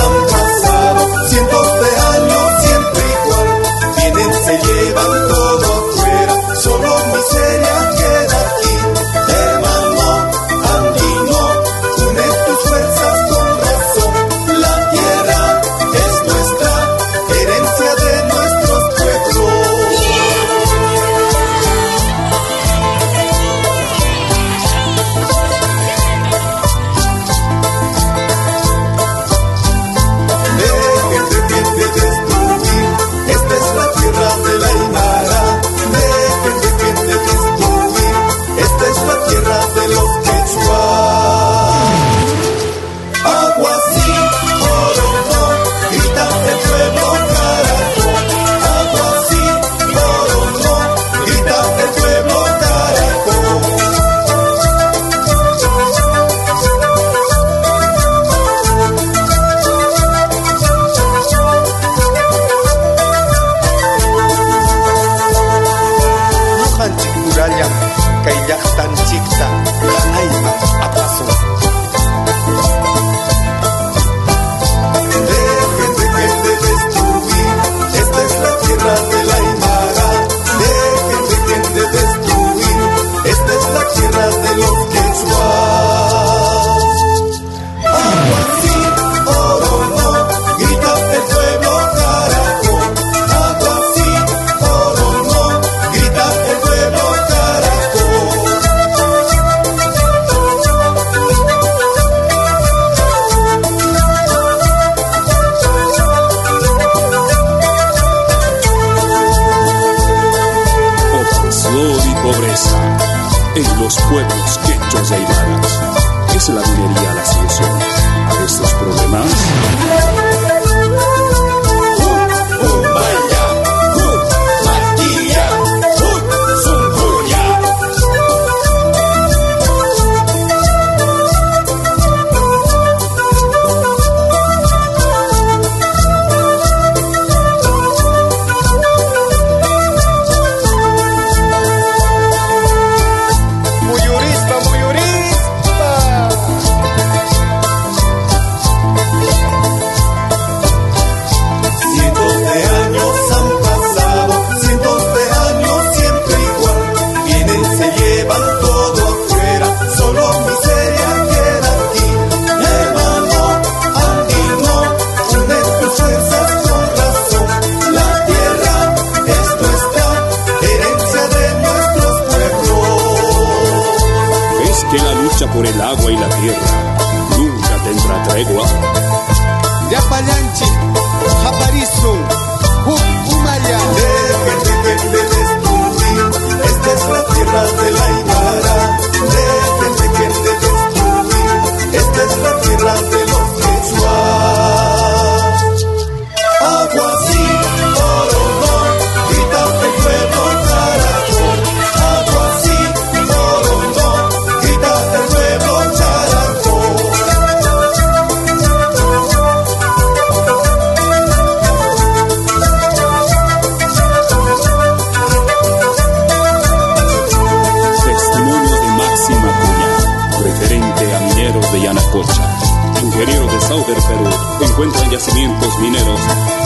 dinero.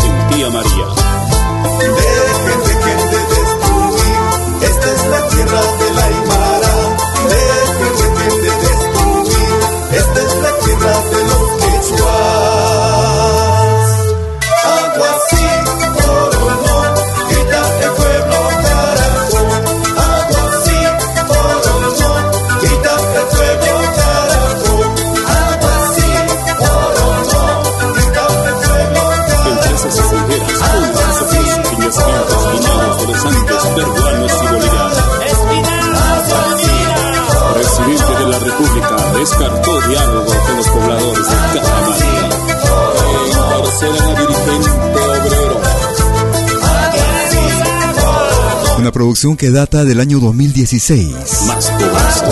Que data del año 2016. Más pobres. más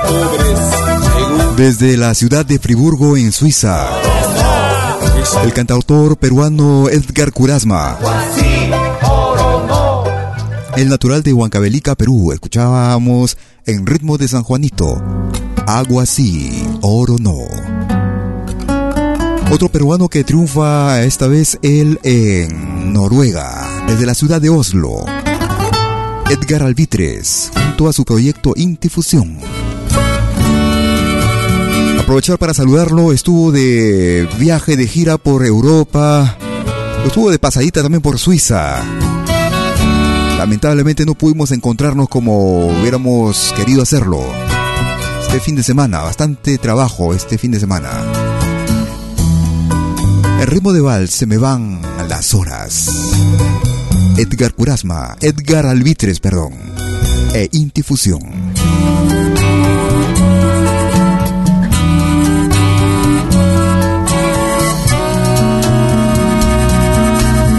pobres. Desde la ciudad de Friburgo, en Suiza. El cantautor peruano Edgar Curasma. El natural de Huancavelica, Perú. Escuchábamos en ritmo de San Juanito. Agua sí, oro no. Otro peruano que triunfa esta vez él en Noruega, desde la ciudad de Oslo. Edgar Albitres, junto a su proyecto Intifusión. Aprovechar para saludarlo, estuvo de viaje de gira por Europa, estuvo de pasadita también por Suiza. Lamentablemente no pudimos encontrarnos como hubiéramos querido hacerlo. Este fin de semana, bastante trabajo este fin de semana. El ritmo de vals se me van las horas. Edgar Curasma, Edgar Albitres, perdón, e Intifusión.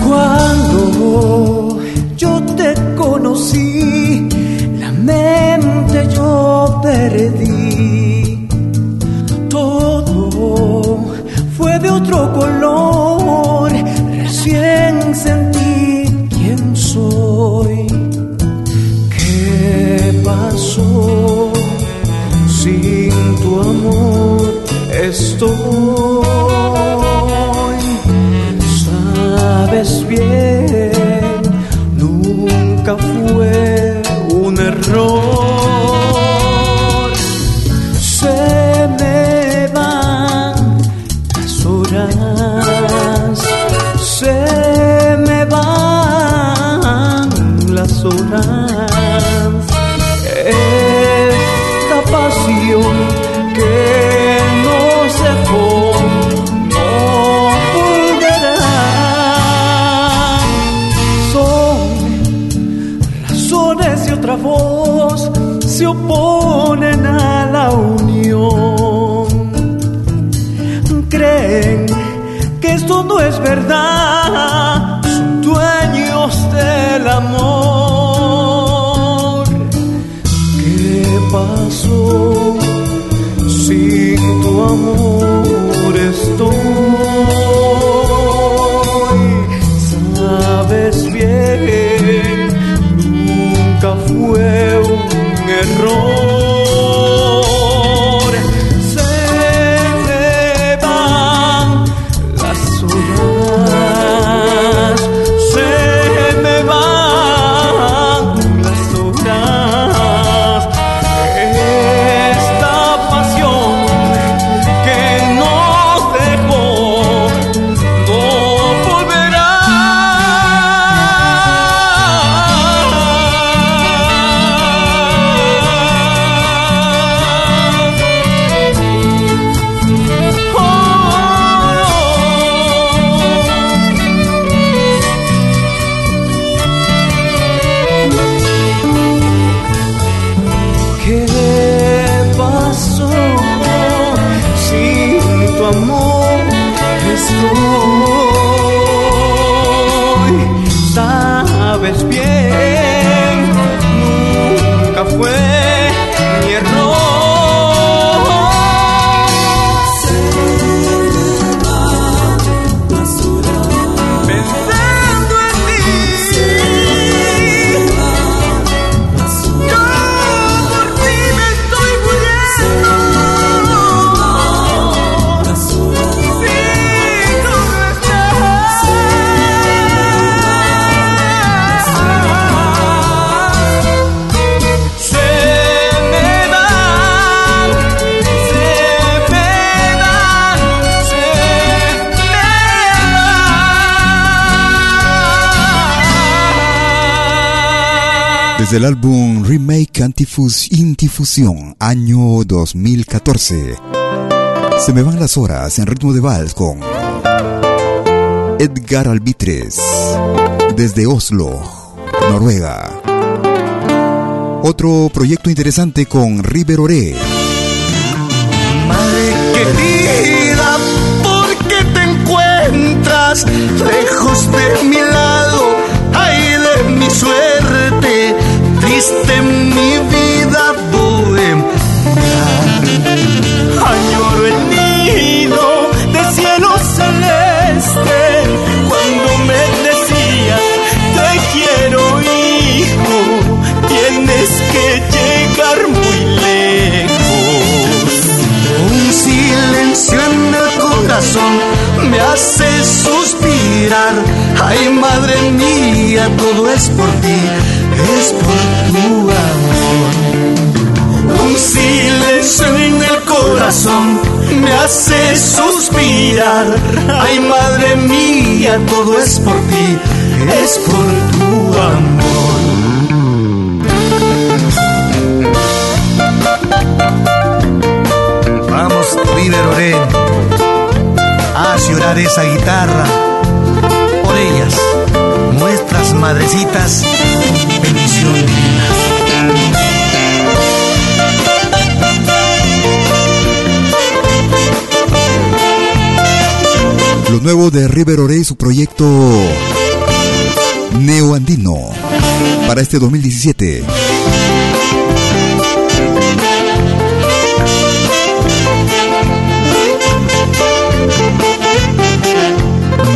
Cuando yo te conocí, la mente yo perdí. Todo fue de otro color, estoy. Sabes bien, nunca fue un error. Se me van las horas, se me van las horas. Verdad, Desde el álbum Remake Antifus Intifusión, año 2014. Se me van las horas en ritmo de vals con Edgar Albitres, desde Oslo, Noruega. Otro proyecto interesante con River Oré. querida, ¿por qué te encuentras lejos de mi lado? Triste todo es por ti, es por tu amor. Vamos, River Oren, a llorar esa guitarra. Por ellas, nuestras madrecitas, Nuevo de River Ore y su proyecto Neoandino para este 2017.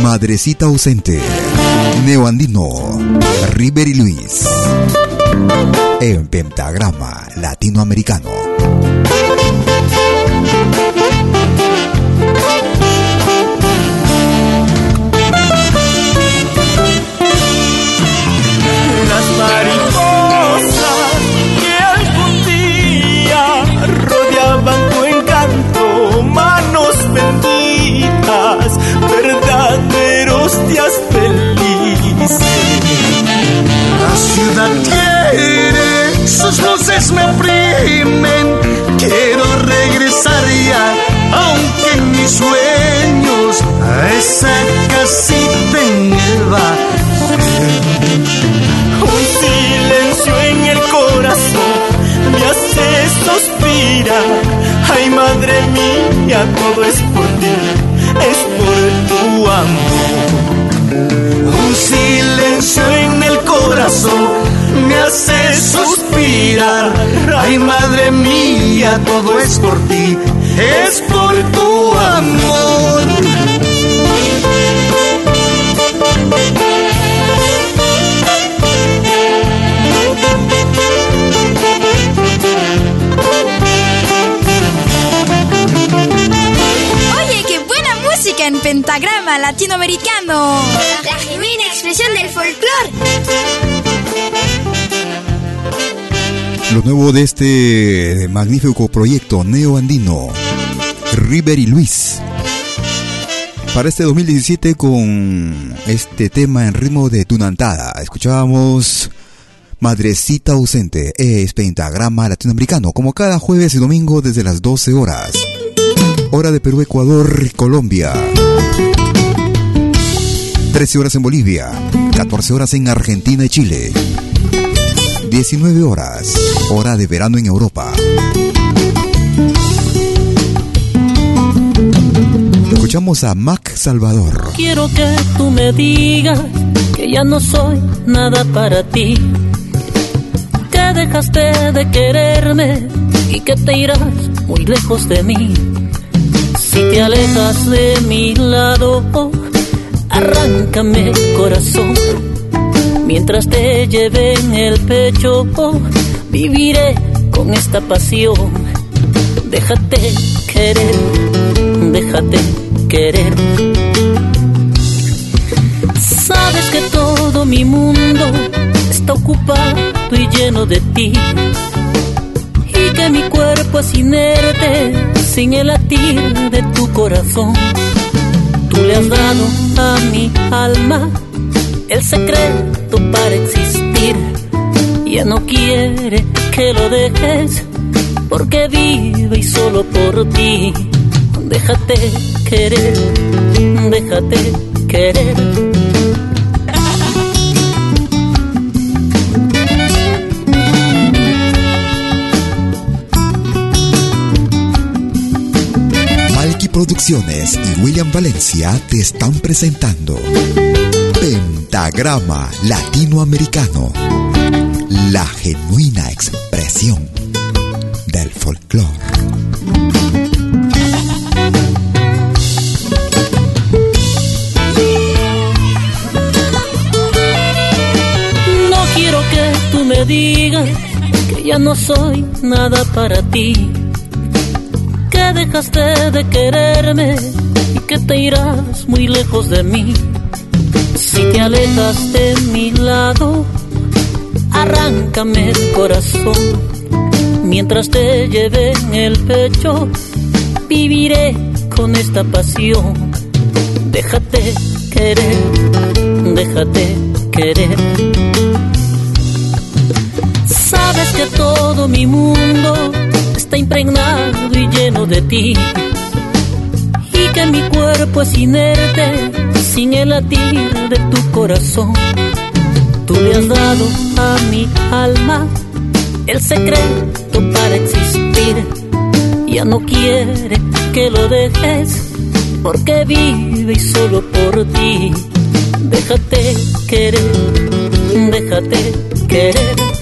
Madrecita ausente, Neoandino, River y Luis, en pentagrama latinoamericano. Todo es por ti, es por tu amor. Un silencio en el corazón me hace suspirar. Ay, madre mía, todo es por ti, es por tu amor. Pentagrama latinoamericano. La genuina expresión del folclore. Lo nuevo de este magnífico proyecto neoandino, River y Luis. Para este 2017 con este tema en ritmo de tunantada. Escuchábamos Madrecita ausente, es pentagrama latinoamericano, como cada jueves y domingo desde las 12 horas. Hora de Perú, Ecuador y Colombia. 13 horas en Bolivia, 14 horas en Argentina y Chile. 19 horas, hora de verano en Europa. Escuchamos a Mac Salvador. Quiero que tú me digas que ya no soy nada para ti. Que dejaste de quererme y que te irás muy lejos de mí. Si te alejas de mi lado, arráncame corazón. Mientras te lleve en el pecho, viviré con esta pasión. Déjate querer, déjate querer. Sabes que todo mi mundo está ocupado y lleno de ti. Y que mi cuerpo es inerte sin el latir de tu corazón. Tú le has dado a mi alma el secreto para existir. Ya no quiere que lo dejes porque vive y solo por ti. Déjate querer, déjate querer. Producciones y William Valencia te están presentando Pentagrama Latinoamericano. La genuina expresión del folclore. No quiero que tú me digas que ya no soy nada para ti. Que dejaste de quererme y que te irás muy lejos de mí. Si te alejas de mi lado, arráncame el corazón. Mientras te lleve en el pecho, viviré con esta pasión. Déjate querer, déjate querer. Sabes que todo mi mundo impregnado y lleno de ti. Y que mi cuerpo es inerte sin el latir de tu corazón. Tú le has dado a mi alma el secreto para existir. Ya no quiere que lo dejes porque vive y solo por ti. Déjate querer, déjate querer.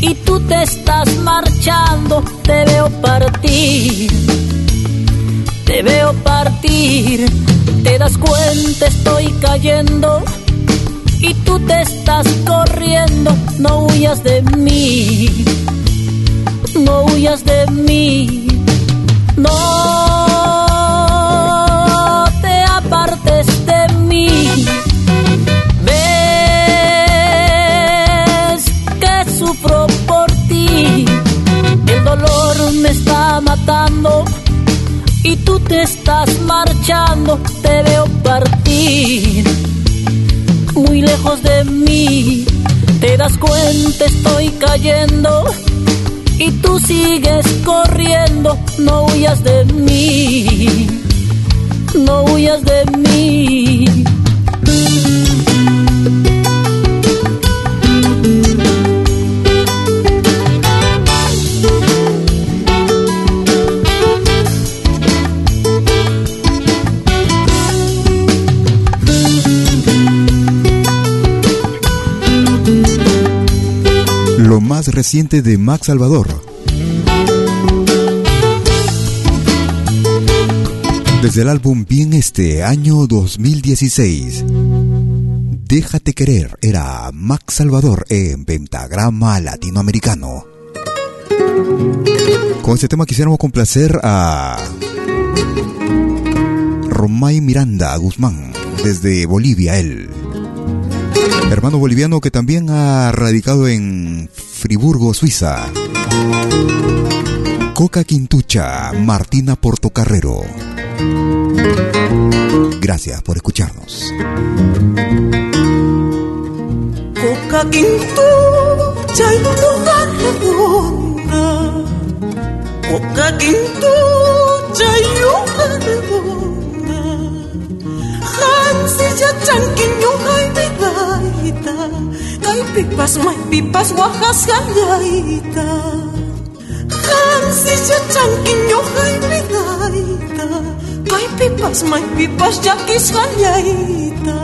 Y tú te estás marchando. Te veo partir. Te veo partir. Te das cuenta, estoy cayendo y tú te estás corriendo, no huyas de mí, no huyas de mí, no matando y tú te estás marchando, te veo partir muy lejos de mí. Te das cuenta, estoy cayendo y tú sigues corriendo. No huyas de mí, no huyas de mí. Más reciente de Max Salvador. Desde el álbum Bien Este, año 2016. Déjate querer era Max Salvador en Pentagrama Latinoamericano. Con este tema quisiéramos complacer a Romay Miranda Guzmán, desde Bolivia, él. Hermano boliviano que también ha radicado en Friburgo, Suiza. Coca Quintucha, Martina Portocarrero. Gracias por escucharnos. Coca Quintucha y Luna Redonda Coca Quintucha y Luna Redonda Hansilla Chanquiño Jaime Daita Kay pipas may pipas wajas gallaita Hansilla Chanquiño Jaime Daita Kay pipas may pipas yakis gallaita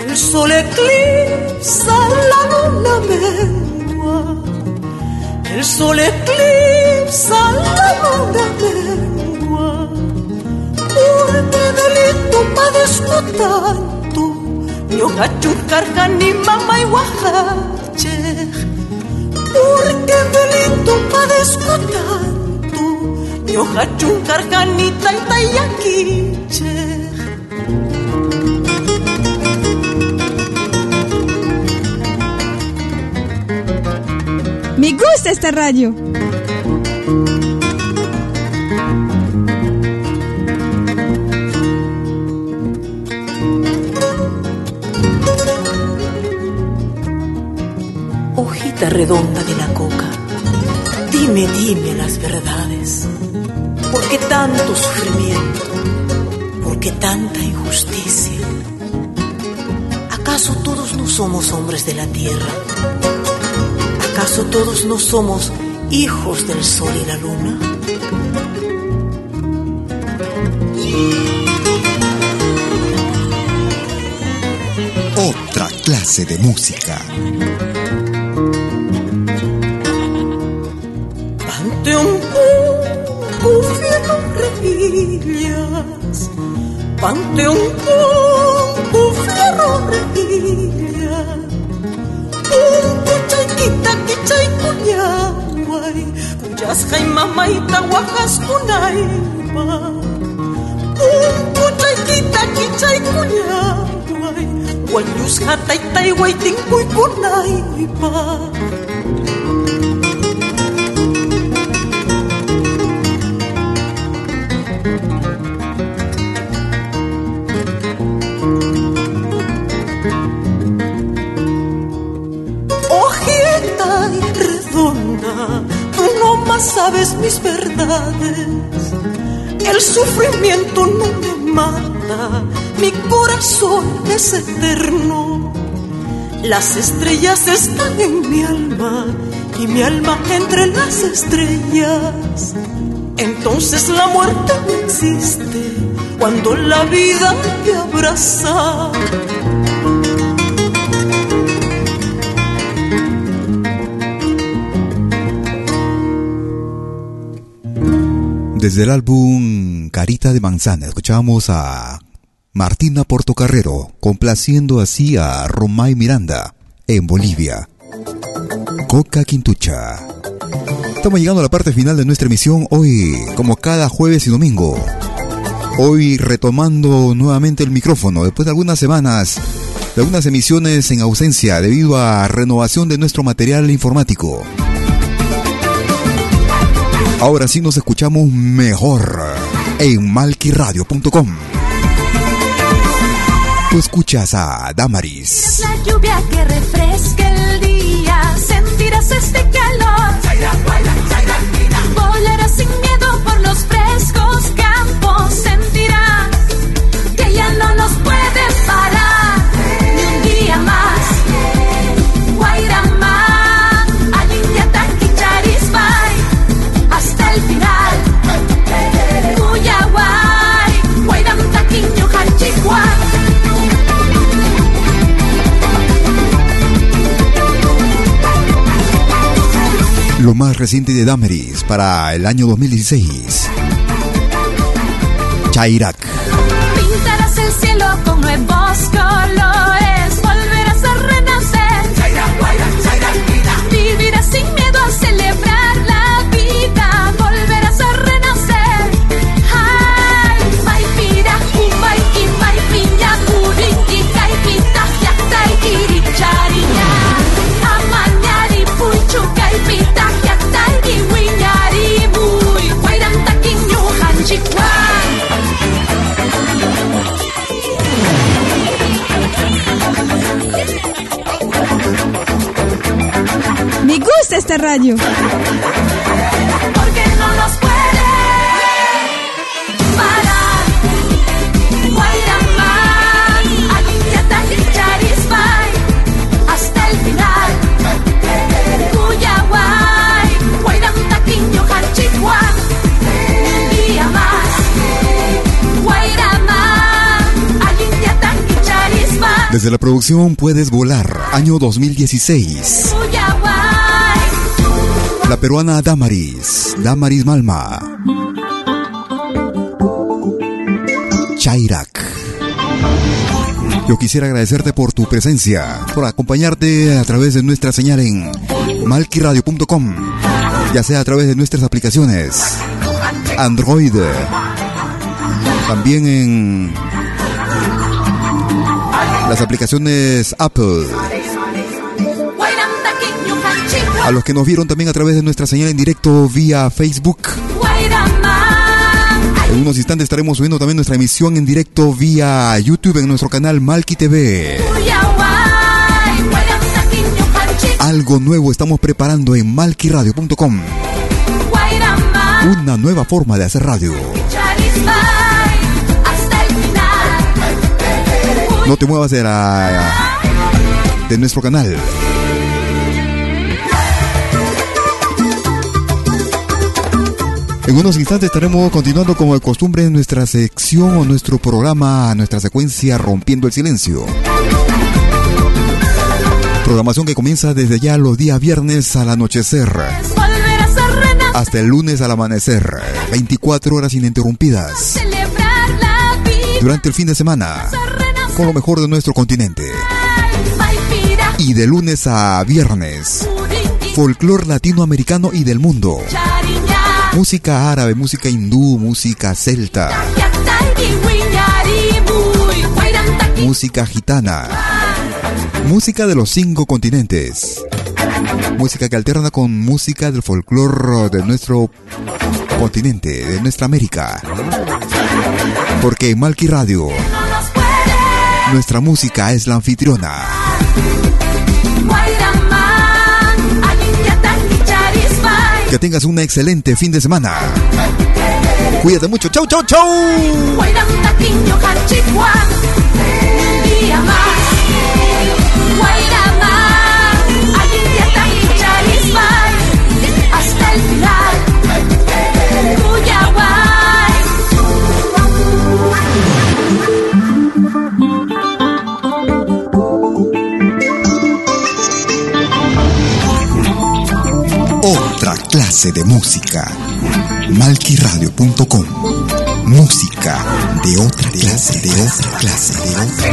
El sol eclipsa la luna. El sol eclipsa la luna mengua. Urte delito padezco tanto. Yo gacho carcani mamá y guajache. Porque delito padezco tanto. Yo gacho carcanita y tayaquiche. gusta esta. Hojita redonda de la coca, dime, dime las verdades. ¿Por qué tanto sufrimiento? ¿Por qué tanta injusticia? ¿Acaso todos no somos hombres de la tierra? ¿Acaso todos no somos hijos del sol y la luna? Otra clase de música. Ante un poco fierro rejillas, Kas kay mamay tawakas kunay pa. Pungkutay kita kichay kunya Wanyus hatay tay waiting kuy kunay pa. Mis verdades. El sufrimiento no me mata, mi corazón es eterno. Las estrellas están en mi alma y mi alma entre las estrellas. Entonces la muerte no existe cuando la vida te abraza. Desde el álbum Carita de Manzana escuchamos a Martina Portocarrero complaciendo así a Romay Miranda en Bolivia. Coca Quintucha. Estamos llegando a la parte final de nuestra emisión hoy, como cada jueves y domingo. Hoy retomando nuevamente el micrófono después de algunas semanas, de algunas emisiones en ausencia debido a renovación de nuestro material informático. Ahora sí nos escuchamos mejor en malquiradio.com. Tú escuchas a Damaris. La lluvia que refresca el día, sentirás este calor. Volarás sin miedo por los frescos campos, sentirás que ya no nos pueden reciente de Damaris para el año 2016. Chairak. Pintarás el cielo con nuevos colores, volverás a renacer. Vivirás sin miedo a celebrar la vida, volverás a renacer. Ay, maipira, umay, imay, piña, purinki, caipita, yactai, kirichariña. Amañari, puchu, caipita, esta radio. Porque no nos puede parar. Hasta el final. Cuyaguay, Guayram, Taquiño, Hanchihuán, un día más. Guayramán, Alinyata y Charisbay, Desde la producción Puedes Volar, año 2016. La peruana Damaris, Damaris Malma. Chairak. Yo quisiera agradecerte por tu presencia, por acompañarte a través de nuestra señal en malquiradio.com, ya sea a través de nuestras aplicaciones Android, también en las aplicaciones Apple. A los que nos vieron también a través de nuestra señal en directo vía Facebook. En unos instantes estaremos subiendo también nuestra emisión en directo vía YouTube en nuestro canal Malki TV. Algo nuevo estamos preparando en malquiradio.com. Una nueva forma de hacer radio. No te muevas de, de nuestro canal. En unos instantes estaremos continuando como de costumbre nuestra sección o nuestro programa, nuestra secuencia Rompiendo el Silencio. Programación que comienza desde ya los días viernes al anochecer. Hasta el lunes al amanecer. 24 horas ininterrumpidas. Durante el fin de semana. Con lo mejor de nuestro continente. Y de lunes a viernes. Folclor latinoamericano y del mundo. Música árabe, música hindú, música celta. Música gitana. Música de los cinco continentes. Música que alterna con música del folclore de nuestro continente, de nuestra América. Porque en Malki Radio, nuestra música es la anfitriona. Que tengas un excelente fin de semana. Cuídate mucho. Chau, chau, chau. Clase de música. Malquiradio.com. Música de otra clase, de otra clase, de otra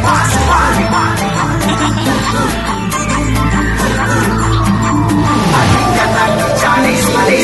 Ni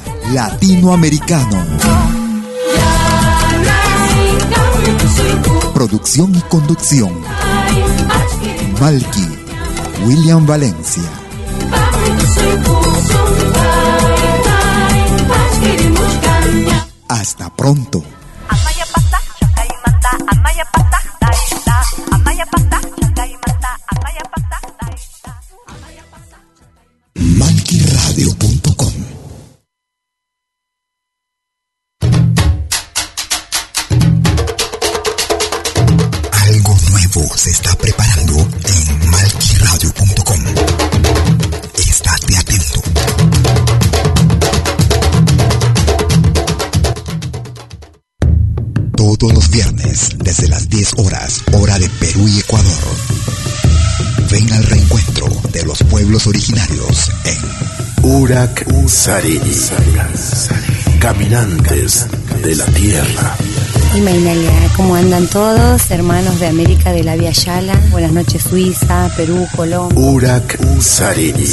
Latinoamericano. Producción y conducción. Malky, William Valencia. Hasta pronto. Se está preparando en malquiradio.com. Estate atento. Todos los viernes, desde las 10 horas, hora de Perú y Ecuador. Ven al reencuentro de los pueblos originarios en Urak Sariri. Caminantes de la tierra. Imaginalia, ¿cómo andan todos? Hermanos de América de la Via Yala. Buenas noches, Suiza, Perú, Colombia. Urak Sariri.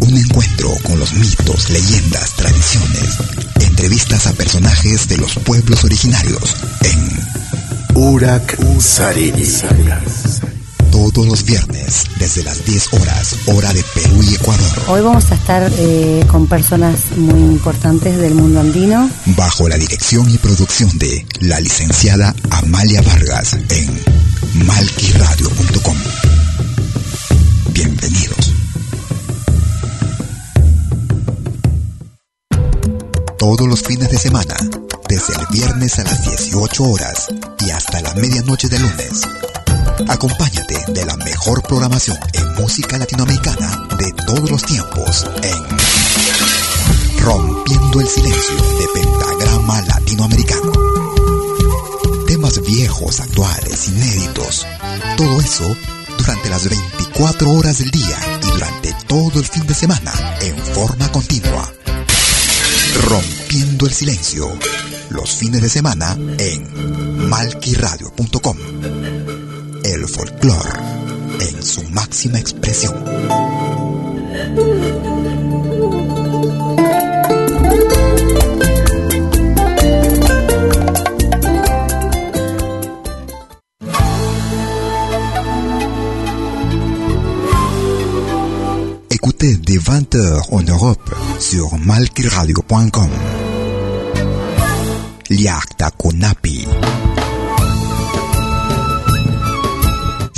Un encuentro con los mitos, leyendas, tradiciones. Entrevistas a personajes de los pueblos originarios en Urak Sariri. Todos los viernes, desde las 10 horas, hora de Perú y Ecuador. Hoy vamos a estar eh, con personas muy importantes del mundo andino. Bajo la dirección y producción de la licenciada Amalia Vargas en malquiradio.com. Bienvenidos. Todos los fines de semana, desde el viernes a las 18 horas y hasta la medianoche de lunes. Acompáñate de la mejor programación en música latinoamericana de todos los tiempos en Rompiendo el Silencio de Pentagrama Latinoamericano. Temas viejos, actuales, inéditos. Todo eso durante las 24 horas del día y durante todo el fin de semana en forma continua. Rompiendo el Silencio. Los fines de semana en malquiradio.com folclore en su máxima expresión. Écoutez dès 20h en Europe sur malquiradio.com. Liakta Kunapi.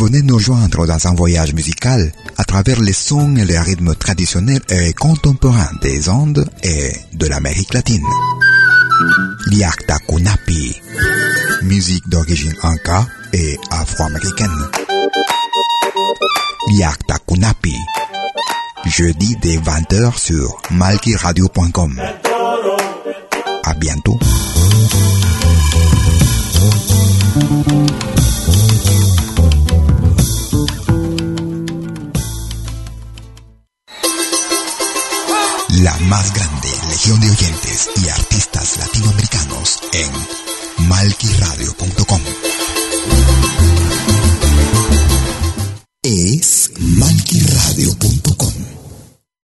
Venez nous joindre dans un voyage musical à travers les sons et les rythmes traditionnels et contemporains des Andes et de l'Amérique latine. Liakta Kunapi, musique d'origine inca et afro-américaine. Liakta Kunapi, jeudi dès 20h sur malkiradio.com. À bientôt. Legión de oyentes